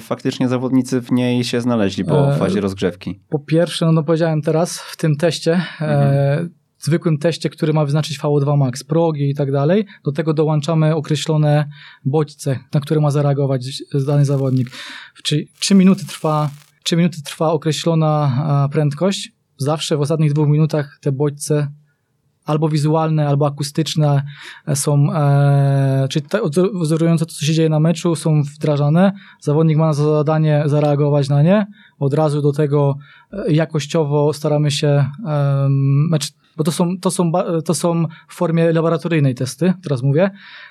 faktycznie zawodnicy w niej się znaleźli po e, fazie rozgrzewki? Po pierwsze, no, no powiedziałem teraz w tym teście, e, mhm. zwykłym teście, który ma wyznaczyć VO2 max, progi i tak dalej, do tego dołączamy określone bodźce, na które ma zareagować dany zawodnik. Czyli 3 minuty trwa, 3 minuty trwa określona prędkość. Zawsze w ostatnich dwóch minutach te bodźce albo wizualne, albo akustyczne są, e, czyli te, to, co się dzieje na meczu, są wdrażane. Zawodnik ma za zadanie zareagować na nie. Od razu do tego e, jakościowo staramy się, e, bo to są, to, są, to są w formie laboratoryjnej testy, teraz mówię.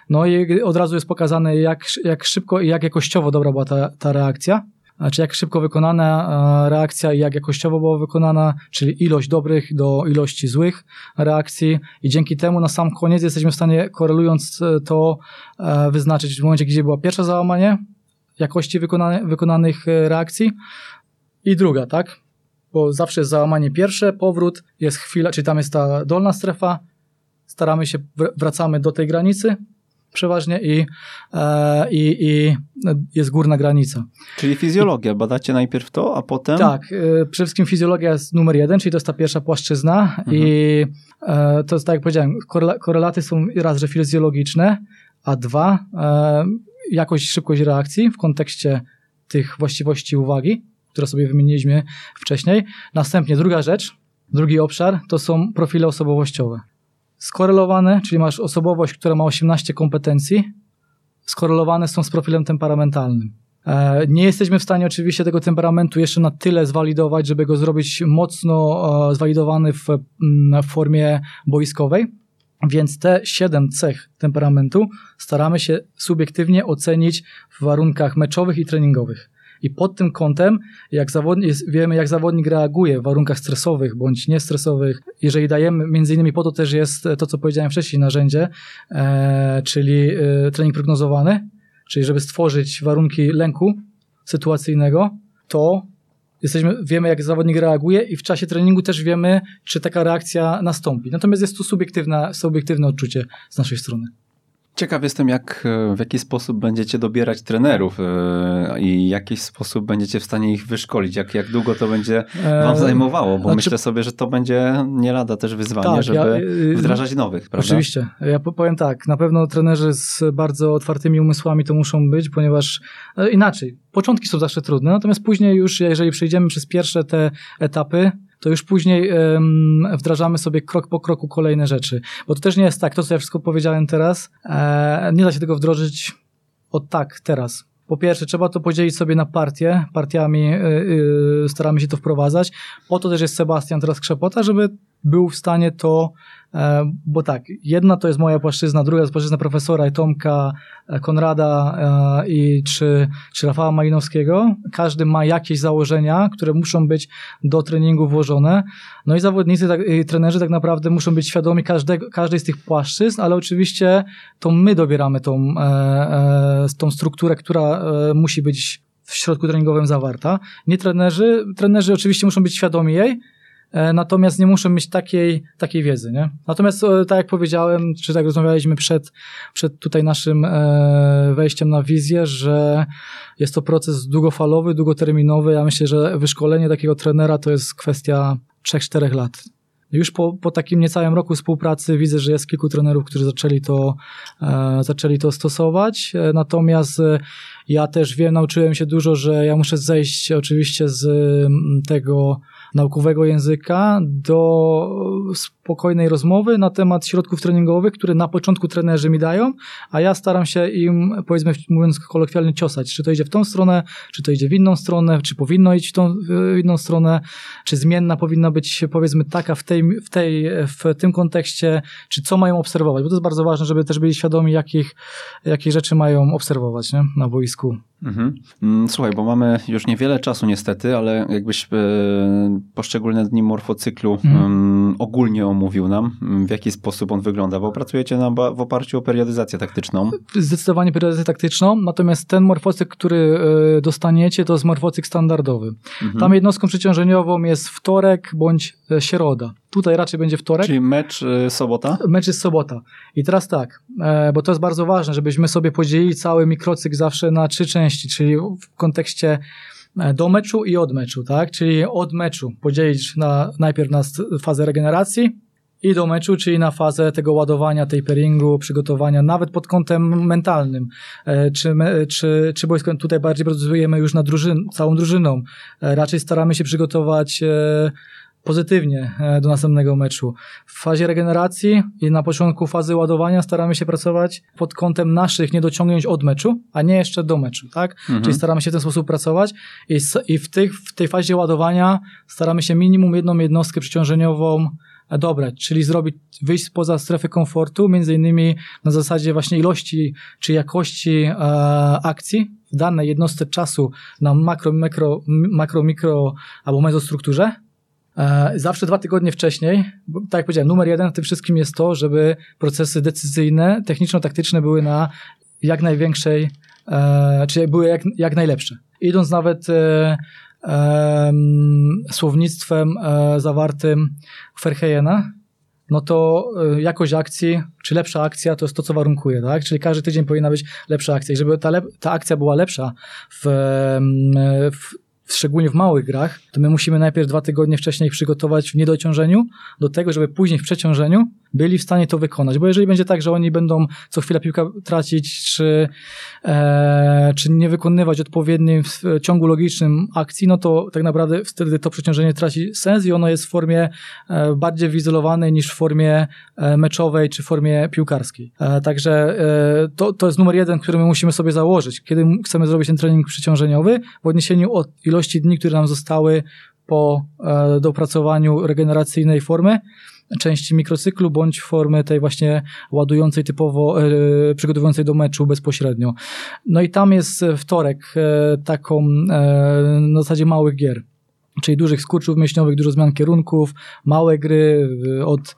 No i od razu jest pokazane, jak, jak szybko i jak jakościowo dobra była ta, ta reakcja czy jak szybko wykonana e, reakcja i jak jakościowo była wykonana, czyli ilość dobrych do ilości złych reakcji. I dzięki temu na sam koniec jesteśmy w stanie korelując e, to e, wyznaczyć w momencie, gdzie było pierwsze załamanie jakości wykona wykonanych reakcji. I druga, tak? Bo zawsze jest załamanie pierwsze, powrót, jest chwila, czyli tam jest ta dolna strefa, staramy się, wracamy do tej granicy, przeważnie i, e, i, i jest górna granica. Czyli fizjologia, badacie najpierw to, a potem? Tak, e, przede wszystkim fizjologia jest numer jeden, czyli to jest ta pierwsza płaszczyzna mhm. i e, to jest tak jak powiedziałem, korelaty są raz, że fizjologiczne, a dwa, jakość, szybkość reakcji w kontekście tych właściwości uwagi, które sobie wymieniliśmy wcześniej. Następnie druga rzecz, drugi obszar to są profile osobowościowe skorelowane, czyli masz osobowość, która ma 18 kompetencji, skorelowane są z profilem temperamentalnym. E, nie jesteśmy w stanie oczywiście tego temperamentu jeszcze na tyle zwalidować, żeby go zrobić mocno e, zwalidowany mm, w formie boiskowej, więc te siedem cech temperamentu staramy się subiektywnie ocenić w warunkach meczowych i treningowych. I pod tym kątem, jak zawodnik, wiemy, jak zawodnik reaguje w warunkach stresowych bądź niestresowych, jeżeli dajemy, między innymi po to też jest to, co powiedziałem wcześniej, narzędzie, e, czyli e, trening prognozowany, czyli żeby stworzyć warunki lęku sytuacyjnego, to jesteśmy, wiemy jak zawodnik reaguje i w czasie treningu też wiemy, czy taka reakcja nastąpi. Natomiast jest to subiektywne, subiektywne odczucie z naszej strony. Ciekaw jestem, jak, e, w jaki sposób będziecie dobierać trenerów e, i w jaki sposób będziecie w stanie ich wyszkolić, jak, jak długo to będzie wam e, zajmowało, bo znaczy, myślę sobie, że to będzie nie lada też wyzwanie, tak, żeby ja, wdrażać nowych, prawda? Oczywiście. Ja powiem tak, na pewno trenerzy z bardzo otwartymi umysłami to muszą być, ponieważ inaczej, początki są zawsze trudne, natomiast później już, jeżeli przejdziemy przez pierwsze te etapy, to już później um, wdrażamy sobie krok po kroku kolejne rzeczy. Bo to też nie jest tak, to co ja wszystko powiedziałem teraz, e, nie da się tego wdrożyć od tak, teraz. Po pierwsze, trzeba to podzielić sobie na partie, partiami y, y, staramy się to wprowadzać. Po to też jest Sebastian teraz Krzepota, żeby był w stanie to E, bo tak, jedna to jest moja płaszczyzna, druga jest płaszczyzna profesora i Tomka, e, Konrada e, i czy, czy Rafała Malinowskiego. Każdy ma jakieś założenia, które muszą być do treningu włożone. No i zawodnicy tak, i trenerzy tak naprawdę muszą być świadomi każdego, każdej z tych płaszczyzn, ale oczywiście to my dobieramy tą, tą strukturę, która musi być w środku treningowym zawarta. Nie trenerzy. Trenerzy oczywiście muszą być świadomi jej, E, natomiast nie muszą mieć takiej, takiej wiedzy. Nie? Natomiast e, tak jak powiedziałem, czy tak rozmawialiśmy przed, przed tutaj naszym e, wejściem na wizję, że jest to proces długofalowy, długoterminowy. Ja myślę, że wyszkolenie takiego trenera to jest kwestia 3-4 lat. Już po, po takim niecałym roku współpracy widzę, że jest kilku trenerów, którzy zaczęli to, e, zaczęli to stosować. E, natomiast e, ja też wiem, nauczyłem się dużo, że ja muszę zejść oczywiście z tego naukowego języka do spokojnej rozmowy na temat środków treningowych, które na początku trenerzy mi dają, a ja staram się im, powiedzmy, mówiąc kolokwialnie, ciosać. Czy to idzie w tą stronę, czy to idzie w inną stronę, czy powinno iść w tą w inną stronę, czy zmienna powinna być, powiedzmy, taka w, tej, w, tej, w tym kontekście, czy co mają obserwować, bo to jest bardzo ważne, żeby też byli świadomi, jakich, jakich rzeczy mają obserwować nie? na boisku. Mhm. Mm, słuchaj, bo mamy już niewiele czasu niestety, ale jakbyś e, poszczególne dni morfocyklu mhm. ogólnie omówił nam, w jaki sposób on wygląda, bo pracujecie na, w oparciu o periodyzację taktyczną. Zdecydowanie periodyzację taktyczną, natomiast ten morfocyk, który e, dostaniecie, to jest morfocyk standardowy. Mhm. Tam jednostką przeciążeniową jest wtorek bądź e, środa. Tutaj raczej będzie wtorek. Czyli mecz y, sobota? Mecz jest sobota. I teraz tak, e, bo to jest bardzo ważne, żebyśmy sobie podzielili cały mikrocykl zawsze na trzy części, czyli w kontekście do meczu i od meczu, tak? Czyli od meczu podzielić na, najpierw na fazę regeneracji i do meczu, czyli na fazę tego ładowania, taperingu, przygotowania, nawet pod kątem mentalnym. E, czy, my, czy, czy boisko tutaj bardziej pracujemy już na drużyn, całą drużyną. Raczej staramy się przygotować pozytywnie e, do następnego meczu. W fazie regeneracji i na początku fazy ładowania staramy się pracować pod kątem naszych niedociągnięć od meczu, a nie jeszcze do meczu, tak? Mhm. Czyli staramy się w ten sposób pracować i, i w, tych, w tej fazie ładowania staramy się minimum jedną jednostkę przeciążeniową e, dobrać, czyli zrobić, wyjść poza strefę komfortu, między innymi na zasadzie właśnie ilości czy jakości e, akcji w danej jednostce czasu na makro, mikro, makro, mikro albo mezostrukturze, E, zawsze dwa tygodnie wcześniej, bo, tak jak powiedziałem, numer jeden w tym wszystkim jest to, żeby procesy decyzyjne, techniczno-taktyczne były na jak największej, e, czyli były jak, jak najlepsze. Idąc nawet e, słownictwem e, zawartym Verheyena, no to e, jakość akcji, czy lepsza akcja, to jest to, co warunkuje, tak? Czyli każdy tydzień powinna być lepsza akcja. I żeby ta, ta akcja była lepsza w, w szczególnie w małych grach, to my musimy najpierw dwa tygodnie wcześniej przygotować w niedociążeniu do tego, żeby później w przeciążeniu byli w stanie to wykonać. Bo jeżeli będzie tak, że oni będą co chwilę piłkę tracić, czy, e, czy nie wykonywać odpowiednim w ciągu logicznym akcji, no to tak naprawdę wtedy to przeciążenie traci sens i ono jest w formie e, bardziej wyizolowanej niż w formie e, meczowej czy formie piłkarskiej. E, także e, to, to jest numer jeden, który my musimy sobie założyć. Kiedy chcemy zrobić ten trening przeciążeniowy, w odniesieniu od ilości dni, które nam zostały po e, dopracowaniu regeneracyjnej formy, części mikrocyklu, bądź formy tej właśnie ładującej typowo, e, przygotowującej do meczu bezpośrednio. No i tam jest wtorek e, taką e, na zasadzie małych gier, czyli dużych skurczów mięśniowych, dużo zmian kierunków, małe gry od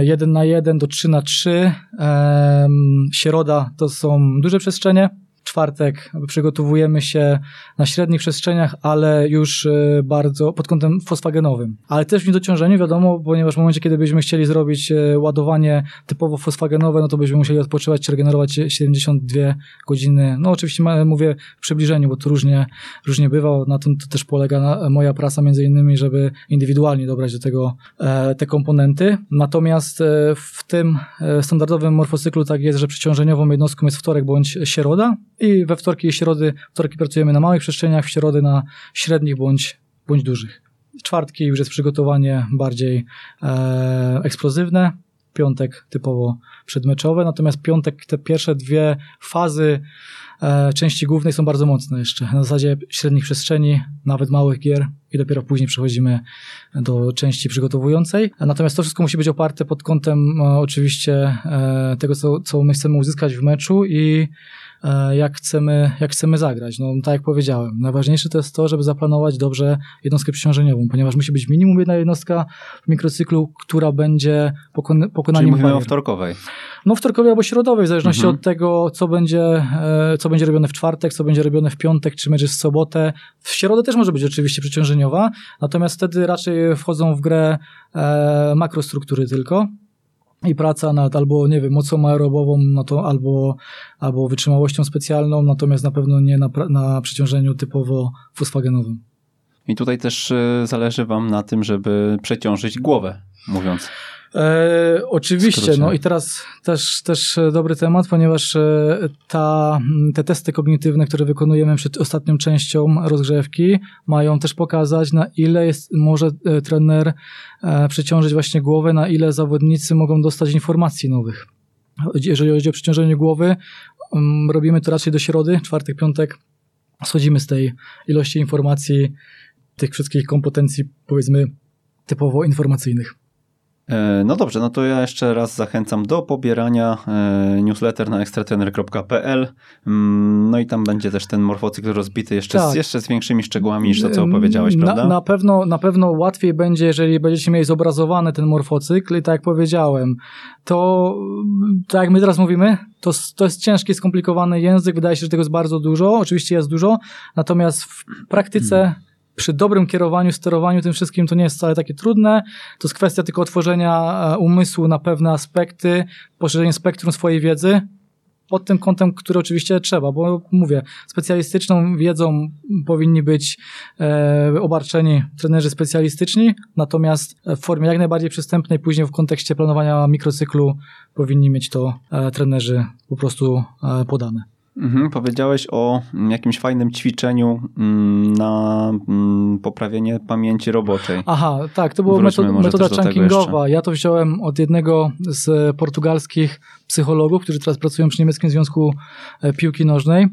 1 mm, na 1 do 3 na 3. E, środa to są duże przestrzenie, czwartek przygotowujemy się na średnich przestrzeniach, ale już e, bardzo pod kątem fosfagenowym. Ale też w niedociążeniu, wiadomo, ponieważ w momencie, kiedy byśmy chcieli zrobić e, ładowanie typowo fosfagenowe, no to byśmy musieli odpoczywać czy regenerować 72 godziny. No oczywiście mówię w przybliżeniu, bo to różnie, różnie bywa. Na tym to też polega moja praca między innymi, żeby indywidualnie dobrać do tego e, te komponenty. Natomiast w tym standardowym morfocyklu tak jest, że przeciążeniową jednostką jest wtorek bądź środa i we wtorki i środy, wtorki pracujemy na małych przestrzeniach, w środy na średnich bądź, bądź dużych. Czwartki już jest przygotowanie bardziej e, eksplozywne, piątek typowo przedmeczowe, natomiast piątek te pierwsze dwie fazy e, części głównej są bardzo mocne jeszcze. Na zasadzie średnich przestrzeni, nawet małych gier i dopiero później przechodzimy do części przygotowującej. Natomiast to wszystko musi być oparte pod kątem e, oczywiście e, tego, co, co my chcemy uzyskać w meczu i jak chcemy, jak chcemy zagrać. No, tak jak powiedziałem, najważniejsze to jest to, żeby zaplanować dobrze jednostkę przeciążeniową, ponieważ musi być minimum jedna jednostka w mikrocyklu, która będzie pokon pokonaniem Czyli mówimy o wtorkowej. No wtorkowej albo środowej, w zależności mhm. od tego, co będzie, e, co będzie robione w czwartek, co będzie robione w piątek, czy będzie w sobotę. W środę też może być oczywiście przeciążeniowa, natomiast wtedy raczej wchodzą w grę e, makrostruktury tylko i praca nad albo, nie wiem, mocą aerobową, no to albo, albo wytrzymałością specjalną, natomiast na pewno nie na, na przeciążeniu typowo fosfagenowym. I tutaj też e, zależy Wam na tym, żeby przeciążyć głowę, mówiąc. E, oczywiście, no i teraz też, też dobry temat, ponieważ e, ta, te testy kognitywne, które wykonujemy przed ostatnią częścią rozgrzewki, mają też pokazać, na ile jest, może e, trener e, przeciążyć właśnie głowę, na ile zawodnicy mogą dostać informacji nowych. Jeżeli chodzi o przeciążenie głowy, um, robimy to raczej do środy, czwartek, piątek, schodzimy z tej ilości informacji, tych wszystkich kompetencji, powiedzmy, typowo informacyjnych. E, no dobrze, no to ja jeszcze raz zachęcam do pobierania e, newsletter na ekstratrener.pl. Mm, no i tam będzie też ten morfocykl rozbity jeszcze, tak. z, jeszcze z większymi szczegółami niż to, co opowiedziałeś, prawda? Na, na, pewno, na pewno łatwiej będzie, jeżeli będziecie mieli zobrazowany ten morfocykl i tak jak powiedziałem, to tak jak my teraz mówimy, to, to jest ciężki, skomplikowany język, wydaje się, że tego jest bardzo dużo, oczywiście jest dużo, natomiast w praktyce hmm przy dobrym kierowaniu, sterowaniu tym wszystkim to nie jest wcale takie trudne. To jest kwestia tylko otworzenia e, umysłu na pewne aspekty, poszerzenie spektrum swojej wiedzy pod tym kątem, który oczywiście trzeba, bo mówię, specjalistyczną wiedzą powinni być e, obarczeni trenerzy specjalistyczni, natomiast w formie jak najbardziej przystępnej, później w kontekście planowania mikrocyklu powinni mieć to e, trenerzy po prostu e, podane. Mhm, powiedziałeś o jakimś fajnym ćwiczeniu mm, na mm, poprawienie pamięci roboczej. Aha, tak, to była metoda, metoda chunkingowa. Ja to wziąłem od jednego z portugalskich psychologów, którzy teraz pracują przy Niemieckim Związku e, Piłki Nożnej.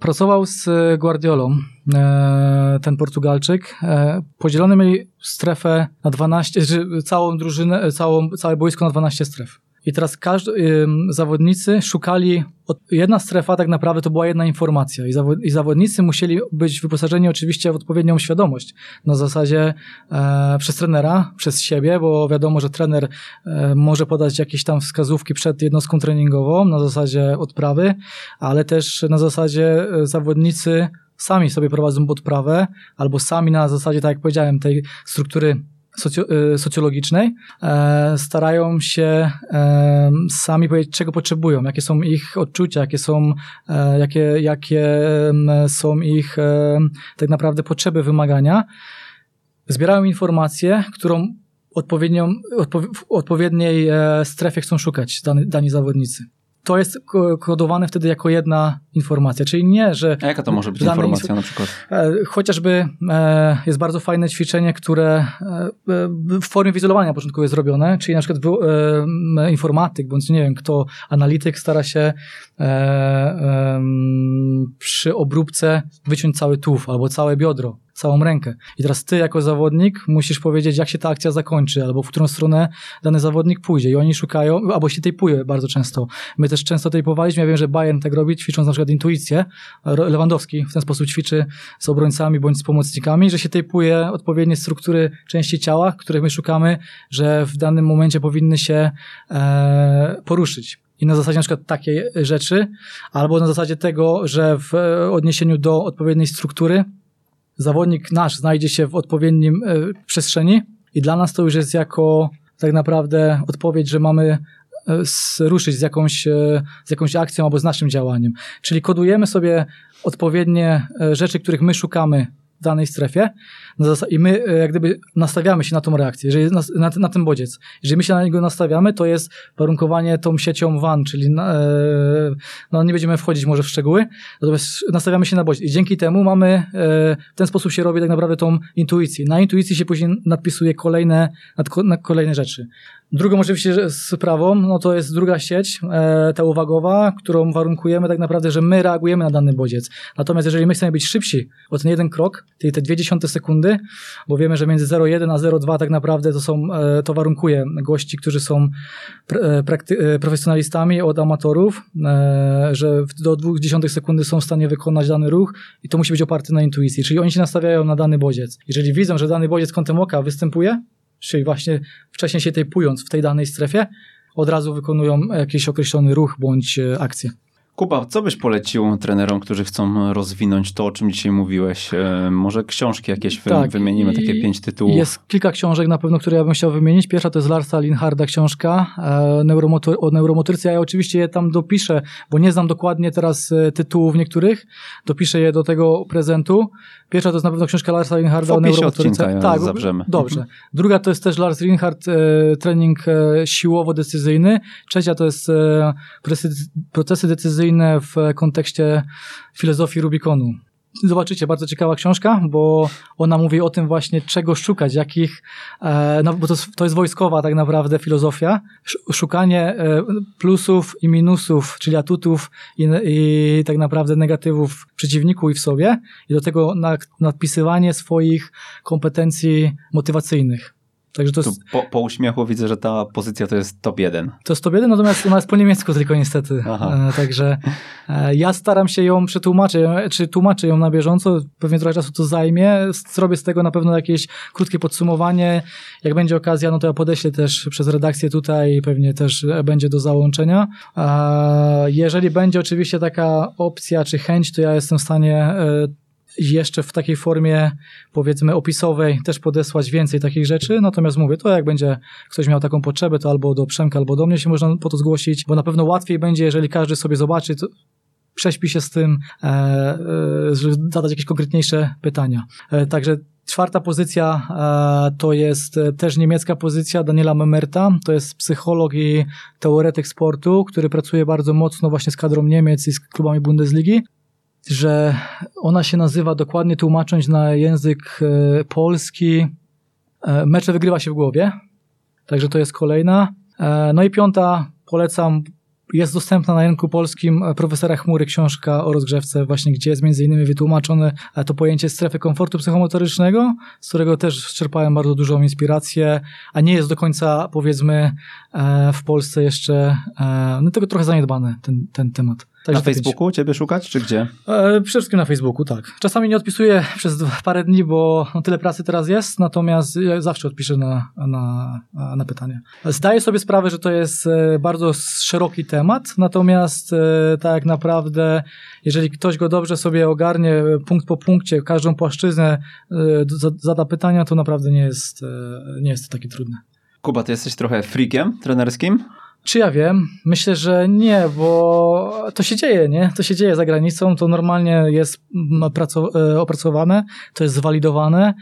Pracował z Guardiolą, e, ten Portugalczyk. E, podzielony mieli strefę na 12, całą drużynę, całą, całe boisko na 12 stref. I teraz każdy, zawodnicy szukali, od, jedna strefa tak naprawdę to była jedna informacja. I, zawod, i zawodnicy musieli być wyposażeni oczywiście w odpowiednią świadomość. Na zasadzie e, przez trenera, przez siebie, bo wiadomo, że trener e, może podać jakieś tam wskazówki przed jednostką treningową na zasadzie odprawy, ale też na zasadzie e, zawodnicy sami sobie prowadzą podprawę albo sami na zasadzie, tak jak powiedziałem, tej struktury socio, y, socjologicznej, e, starają się e, sami powiedzieć, czego potrzebują, jakie są ich odczucia, jakie są, e, jakie, jakie są ich tak naprawdę potrzeby, wymagania. Zbierają informację, którą odpowiednią, w odpowiedniej strefie chcą szukać dani, dani zawodnicy to jest kodowane wtedy jako jedna informacja, czyli nie, że... A jaka to może być informacja na przykład? E, chociażby e, jest bardzo fajne ćwiczenie, które e, w formie wizualizowania początku jest zrobione, czyli na przykład informatyk, bądź nie wiem kto, analityk stara się przy obróbce wyciąć cały tłów albo całe biodro całą rękę. I teraz ty jako zawodnik musisz powiedzieć, jak się ta akcja zakończy, albo w którą stronę dany zawodnik pójdzie. I oni szukają, albo się tejpuje bardzo często. My też często tejpowaliśmy, ja wiem, że Bayern tak robi, ćwicząc na przykład intuicję. Lewandowski w ten sposób ćwiczy z obrońcami bądź z pomocnikami, że się tejpuje odpowiednie struktury części ciała, których my szukamy, że w danym momencie powinny się e, poruszyć. i na zasadzie na przykład takiej rzeczy, albo na zasadzie tego, że w odniesieniu do odpowiedniej struktury zawodnik nasz znajdzie się w odpowiednim e, przestrzeni i dla nas to już jest jako tak naprawdę odpowiedź, że mamy e, ruszyć z jakąś, e, z jakąś akcją albo z naszym działaniem. Czyli kodujemy sobie odpowiednie rzeczy, których my szukamy w danej strefie i my e, jak gdyby nastawiamy się na tą reakcję, jeżeli na, na, na, ten bodziec. Jeżeli my się na niego nastawiamy, to jest warunkowanie tą siecią WAN, czyli na, e, no nie będziemy wchodzić może w szczegóły, natomiast nastawiamy się na bodziec i dzięki temu mamy, e, w ten sposób się robi tak naprawdę tą intuicję. Na intuicji się później nadpisuje kolejne, na kolejne rzeczy. Drugą oczywiście sprawą, no to jest druga sieć, e, ta uwagowa, którą warunkujemy tak naprawdę, że my reagujemy na dany bodziec. Natomiast jeżeli my chcemy być szybsi o ten jeden krok, czyli te dwie dziesiąte sekundy, bo wiemy, że między 0,1 a 0,2 tak naprawdę to są, e, to warunkuje gości, którzy są e, e, profesjonalistami od amatorów, e, że do dwóch dziesiątych sekundy są w stanie wykonać dany ruch i to musi być oparte na intuicji, czyli oni się nastawiają na dany bodziec. Jeżeli widzą, że dany bodziec kątem oka występuje, czyli właśnie wcześniej się tejpując w tej danej strefie, od razu wykonują jakiś określony ruch bądź e, akcję. Kuba, co byś polecił trenerom, którzy chcą rozwinąć to, o czym dzisiaj mówiłeś? E, może książki jakieś tak, wymienimy, takie pięć tytułów. Jest kilka książek na pewno, które ja bym chciał wymienić. Pierwsza to jest Larsa Linharda książka e, neuromotor, o neuromotryce. Ja oczywiście je tam dopiszę, bo nie znam dokładnie teraz tytułów niektórych. Dopiszę je do tego prezentu. Pierwsza to jest na pewno książka Larsa Linharda o neuromotryce. Ja tak, zabrzemy. Dobrze. Mhm. Druga to jest też Lars Linhard, e, trening e, siłowo-decyzyjny. Trzecia to jest e, procesy decyzyjne w kontekście filozofii Rubikonu. Zobaczycie, bardzo ciekawa książka, bo ona mówi o tym właśnie, czego szukać, jakich, e, no bo to, to jest wojskowa tak naprawdę filozofia, szukanie e, plusów i minusów, czyli atutów i, i tak naprawdę negatywów w przeciwniku i w sobie i do tego nadpisywanie swoich kompetencji motywacyjnych. Także to jest... po, po, uśmiechu widzę, że ta pozycja to jest top 1. To jest top 1, natomiast ona jest po niemiecku tylko niestety. Aha. E, także e, ja staram się ją przetłumaczyć, czy tłumaczę ją na bieżąco, pewnie trochę czasu to zajmie. Zrobię z tego na pewno jakieś krótkie podsumowanie. Jak będzie okazja, no to ja podeślę też przez redakcję tutaj, pewnie też będzie do załączenia. E, jeżeli będzie oczywiście taka opcja czy chęć, to ja jestem w stanie jeszcze w takiej formie, powiedzmy, opisowej też podesłać więcej takich rzeczy. Natomiast mówię, to jak będzie ktoś miał taką potrzebę, to albo do Przemka, albo do mnie się można po to zgłosić, bo na pewno łatwiej będzie, jeżeli każdy sobie zobaczy, to prześpi się z tym, e, e, żeby zadać jakieś konkretniejsze pytania. E, także Czwarta pozycja to jest też niemiecka pozycja Daniela Memerta. To jest psycholog i teoretyk sportu, który pracuje bardzo mocno właśnie z kadrą Niemiec i z klubami Bundesligi że ona się nazywa dokładnie tłumacząc na język e, polski e, mecze wygrywa się w głowie. Także to jest kolejna. E, no i piąta, polecam, jest dostępna na rynku polskim profesora Chmury książka o rozgrzewce, właśnie gdzie jest między innymi wytłumaczone to pojęcie strefy komfortu psychomotorycznego, z którego też czerpałem bardzo dużą inspirację, a nie jest do końca, powiedzmy, w Polsce jeszcze, no tego trochę zaniedbany ten, ten temat. Na Facebooku ciebie szukać, czy gdzie? E, przede wszystkim na Facebooku, tak. Czasami nie odpisuję *laughs* przez parę dni, bo no, tyle pracy teraz jest, natomiast ja zawsze odpiszę na, na, na pytanie. Zdaję sobie sprawę, że to jest e, bardzo szeroki temat, natomiast e, tak naprawdę, jeżeli ktoś go dobrze sobie ogarnie, punkt po punkcie, każdą płaszczyznę zada pytania, to naprawdę nie jest, nie jest to takie trudne. Kuba, ty jesteś trochę freakiem trenerskim? Czy ja wiem? Myślę, że nie, bo to się dzieje, nie? To się dzieje za granicą, to normalnie jest e, opracowane, to jest zwalidowane.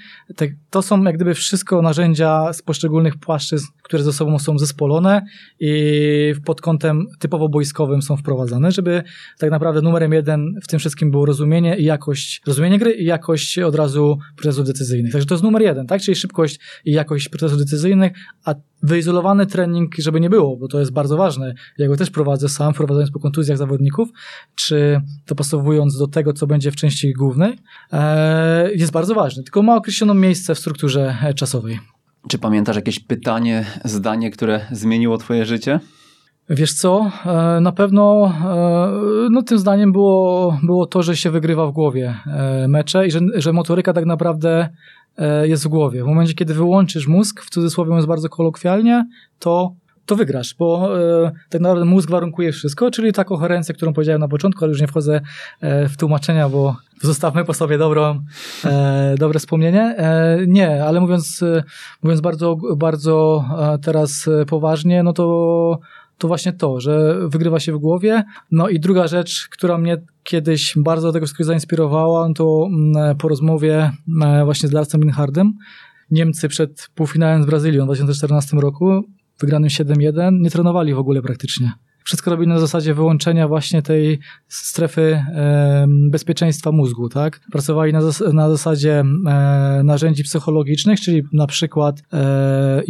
To są jak gdyby wszystko narzędzia z poszczególnych płaszczyzn, które ze sobą są zespolone i pod kątem typowo boiskowym są wprowadzane, żeby tak naprawdę numerem jeden w tym wszystkim było rozumienie i jakość, rozumienie gry i jakość od razu procesów decyzyjnych. Także to jest numer jeden, tak? Czyli szybkość i jakość procesów decyzyjnych, a wyizolowany trening, żeby nie było, bo to jest bardzo ważne. Ja go też prowadzę sam, wprowadzając po kontuzjach zawodników, czy dopasowując do tego, co będzie w części głównej, e, jest bardzo ważny. Tylko ma określoną miejsce w strukturze e, czasowej. Czy pamiętasz jakieś pytanie, zdanie, które zmieniło twoje życie? Wiesz co, e, na pewno no, tym zdaniem było, było to, że się wygrywa w głowie mecze i że, że motoryka tak naprawdę jest w głowie. W momencie, kiedy wyłączysz mózg, w cudzysłowie mówiąc bardzo kolokwialnie, to to wygrasz, bo e, tak naprawdę mózg warunkuje wszystko, czyli ta koherencja, którą powiedziałem na początku, ale już nie wchodzę e, w tłumaczenia, bo zostawmy po sobie dobrą, e, dobre wspomnienie. E, nie, ale mówiąc, e, mówiąc bardzo, bardzo e, teraz poważnie, no to to właśnie to, że wygrywa się w głowie. No i druga rzecz, która mnie kiedyś bardzo do tego wszystkiego zainspirowała, to mm, po rozmowie właśnie z Larsem Linhardem, Niemcy przed półfinałem z Brazylią w 2014 roku, wygranym 7-1, nie trenowali w ogóle praktycznie. Wszystko robili na zasadzie wyłączenia właśnie tej strefy e, bezpieczeństwa mózgu, tak? Pracowali na, zas na zasadzie e, narzędzi psychologicznych, czyli na przykład e,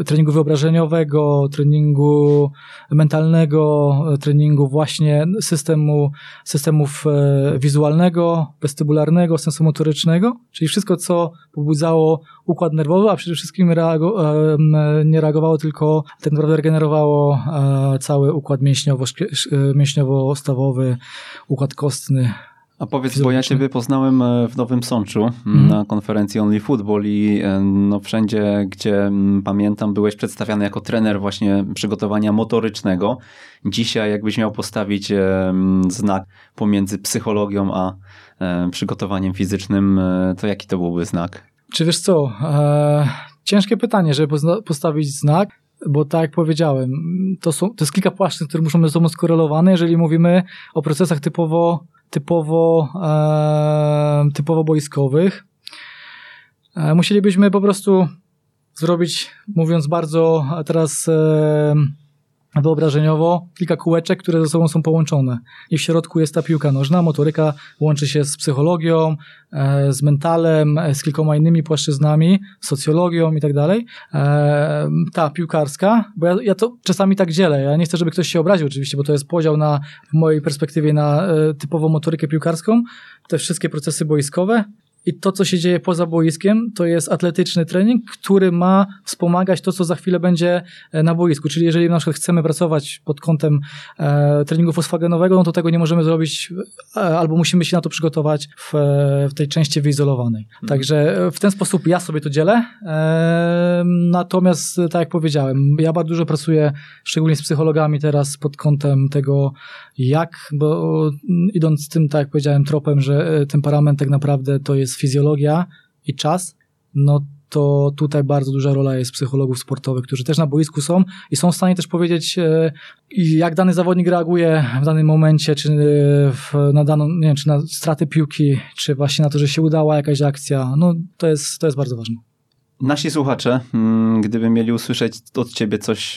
e treningu wyobrażeniowego, treningu mentalnego, treningu właśnie systemu, systemów e, wizualnego, westybularnego, sensomotorycznego, czyli wszystko, co pobudzało układ nerwowy, a przede wszystkim reago, e, nie reagowało, tylko tak naprawdę regenerowało e, cały układ mięśniowo, e, mięśniowo-stawowy, układ kostny. A powiedz, bo ja Ciebie poznałem w Nowym Sączu mm. na konferencji Only Football i no, wszędzie, gdzie pamiętam, byłeś przedstawiany jako trener właśnie przygotowania motorycznego. Dzisiaj, jakbyś miał postawić znak pomiędzy psychologią a przygotowaniem fizycznym, to jaki to byłby znak? Czy wiesz co? E, ciężkie pytanie, żeby postawić znak, bo tak jak powiedziałem, to, są, to jest kilka płaszczyzn, które muszą być ze sobą skorelowane, jeżeli mówimy o procesach typowo, typowo, e, typowo boiskowych. E, musielibyśmy po prostu zrobić, mówiąc bardzo teraz e, wyobrażeniowo kilka kółeczek, które ze sobą są połączone. I w środku jest ta piłka nożna, motoryka łączy się z psychologią, e, z mentalem, e, z kilkoma innymi płaszczyznami, socjologią i tak dalej. E, ta piłkarska, bo ja, ja, to czasami tak dzielę. Ja nie chcę, żeby ktoś się obraził oczywiście, bo to jest podział na, w mojej perspektywie na typową motorykę piłkarską, te wszystkie procesy boiskowe i to, co się dzieje poza boiskiem, to jest atletyczny trening, który ma wspomagać to, co za chwilę będzie e, na boisku. Czyli jeżeli na przykład chcemy pracować pod kątem e, treningu fosfagenowego, no to tego nie możemy zrobić, e, albo musimy się na to przygotować w, e, w tej części wyizolowanej. Mhm. Także w ten sposób ja sobie to dzielę. E, natomiast, tak jak powiedziałem, ja bardzo dużo pracuję, szczególnie z psychologami teraz pod kątem tego, jak, bo idąc tym, tak jak powiedziałem, tropem, że temperament tak naprawdę to jest jest fizjologia i czas, no to tutaj bardzo duża rola jest psychologów sportowych, którzy też na boisku są i są w stanie też powiedzieć, e, jak dany zawodnik reaguje w danym momencie, czy, e, na daną, nie wiem, czy na straty piłki, czy właśnie na to, że się udała jakaś akcja. No to jest, to jest bardzo ważne. Nasi słuchacze, mm, gdyby mieli usłyszeć od ciebie coś,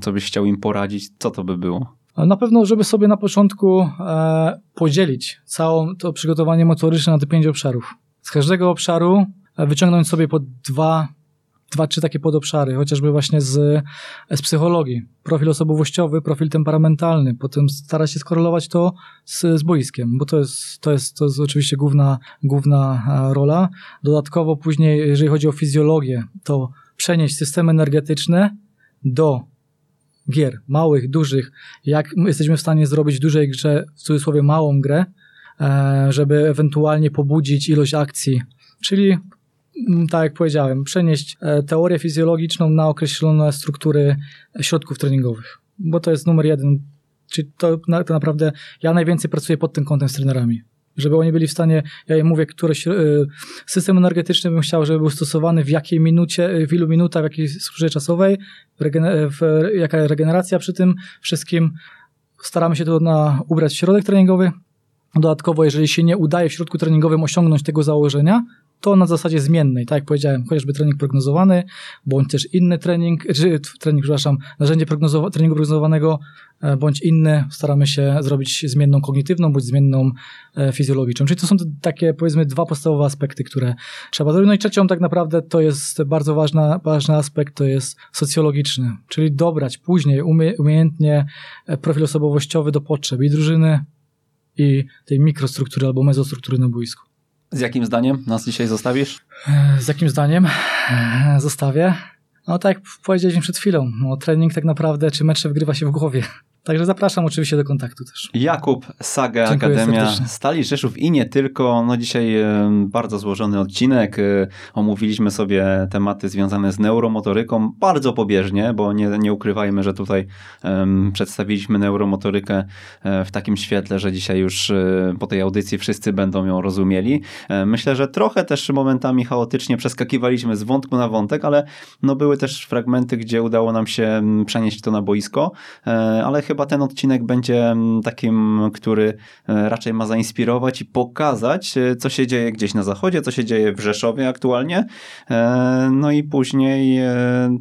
co byś chciał im poradzić, co to by było? Na pewno, żeby sobie na początku e, podzielić całe to przygotowanie motoryczne na te pięć obszarów. Z każdego obszaru e, wyciągnąć sobie po dwa, dwa, trzy takie podobszary, chociażby właśnie z, z psychologii. Profil osobowościowy, profil temperamentalny. Potem starać się skorelować to z, z boiskiem, bo to jest, to jest, to jest oczywiście główna, główna e, rola. Dodatkowo później, jeżeli chodzi o fizjologię, to przenieść system energetyczny do gier, małych, dużych, jak jesteśmy w stanie zrobić w dużej grze, w cudzysłowie małą grę, e, żeby ewentualnie pobudzić ilość akcji. Czyli, mm, tak jak powiedziałem, przenieść e, teorię fizjologiczną na określone struktury środków treningowych, bo to jest numer jeden. Czyli to, to naprawdę ja najwięcej pracuję pod tym kątem z trenerami żeby oni byli w stanie, ja im mówię, który y, system energetyczny bym chciał, żeby był stosowany w jakiej minucie, y, w ilu minutach, w jakiej strukturze czasowej, w, jaka regeneracja przy tym wszystkim. Staramy się to na, ubrać w środek treningowy. Dodatkowo, jeżeli się nie udaje w środku treningowym osiągnąć tego założenia, to na zasadzie zmiennej, tak jak powiedziałem, chociażby trening prognozowany, bądź też inny trening, *laughs* czy trening, przepraszam, narzędzie prognozowa treningu prognozowanego, e, bądź inny, staramy się zrobić zmienną kognitywną, bądź zmienną e, fizjologiczną. Czyli to są takie, powiedzmy, dwa podstawowe aspekty, które trzeba zrobić. No i trzecią tak naprawdę to jest bardzo ważna, ważny aspekt, to jest socjologiczny, czyli dobrać później umie, umiejętnie e, profil osobowościowy do potrzeb i drużyny, i tej mikrostruktury albo mezostruktury na boisku. Z jakim zdaniem nas dzisiaj zostawisz? Z jakim zdaniem zostawię? No tak jak powiedzieliśmy przed chwilą, no, trening tak naprawdę, czy mecz wygrywa się w głowie. Także zapraszam oczywiście do kontaktu też. Jakub, Saga, Dziękuję Akademia serdecznie. Stali Rzeszów i nie tylko. No dzisiaj bardzo złożony odcinek. E, Omówiliśmy sobie tematy związane z neuromotoryką bardzo pobieżnie, bo nie, nie ukrywajmy, że tutaj em, przedstawiliśmy neuromotorykę e, w takim świetle, że dzisiaj już e, po tej audycji wszyscy będą ją rozumieli. E, Myślę, że trochę też momentami chaotycznie przeskakiwaliśmy z wątku na wątek, ale no były też fragmenty, gdzie udało nam się mm, przenieść to na boisko, E, ale chyba ten odcinek będzie mm, takim, który e, raczej ma zainspirować i pokazać, e, co się dzieje gdzieś na zachodzie, co się dzieje w Rzeszowie aktualnie. E, No i później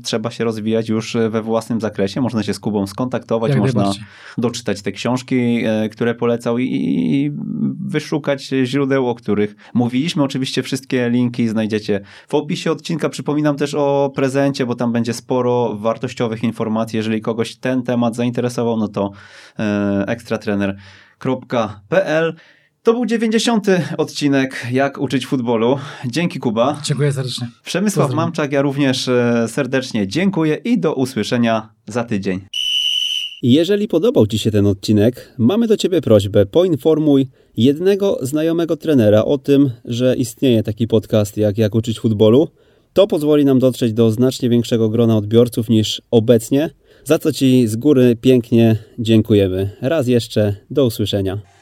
trzeba się rozwijać już we własnym zakresie. Można się z Kubą skontaktować, Jak można doczytać te książki, które polecał i, i wyszukać źródeł, o których mówiliśmy. Oczywiście wszystkie linki znajdziecie w opisie odcinka. Przypominam też o prezencie, bo tam będzie sporo wartościowych informacji. Jeżeli kogoś ten temat zainteresował, no to e, ekstratrener.pl to był 90. odcinek Jak uczyć futbolu. Dzięki Kuba. Dziękuję serdecznie. Przemysław Pozdrawiam. Mamczak, ja również e, serdecznie dziękuję i do usłyszenia za tydzień. Jeżeli podobał Ci się ten odcinek, mamy do Ciebie prośbę: poinformuj jednego znajomego trenera o tym, że istnieje taki podcast jak Jak uczyć futbolu. To pozwoli nam dotrzeć do znacznie większego grona odbiorców niż obecnie, za co Ci z góry pięknie dziękujemy. Raz jeszcze, do usłyszenia.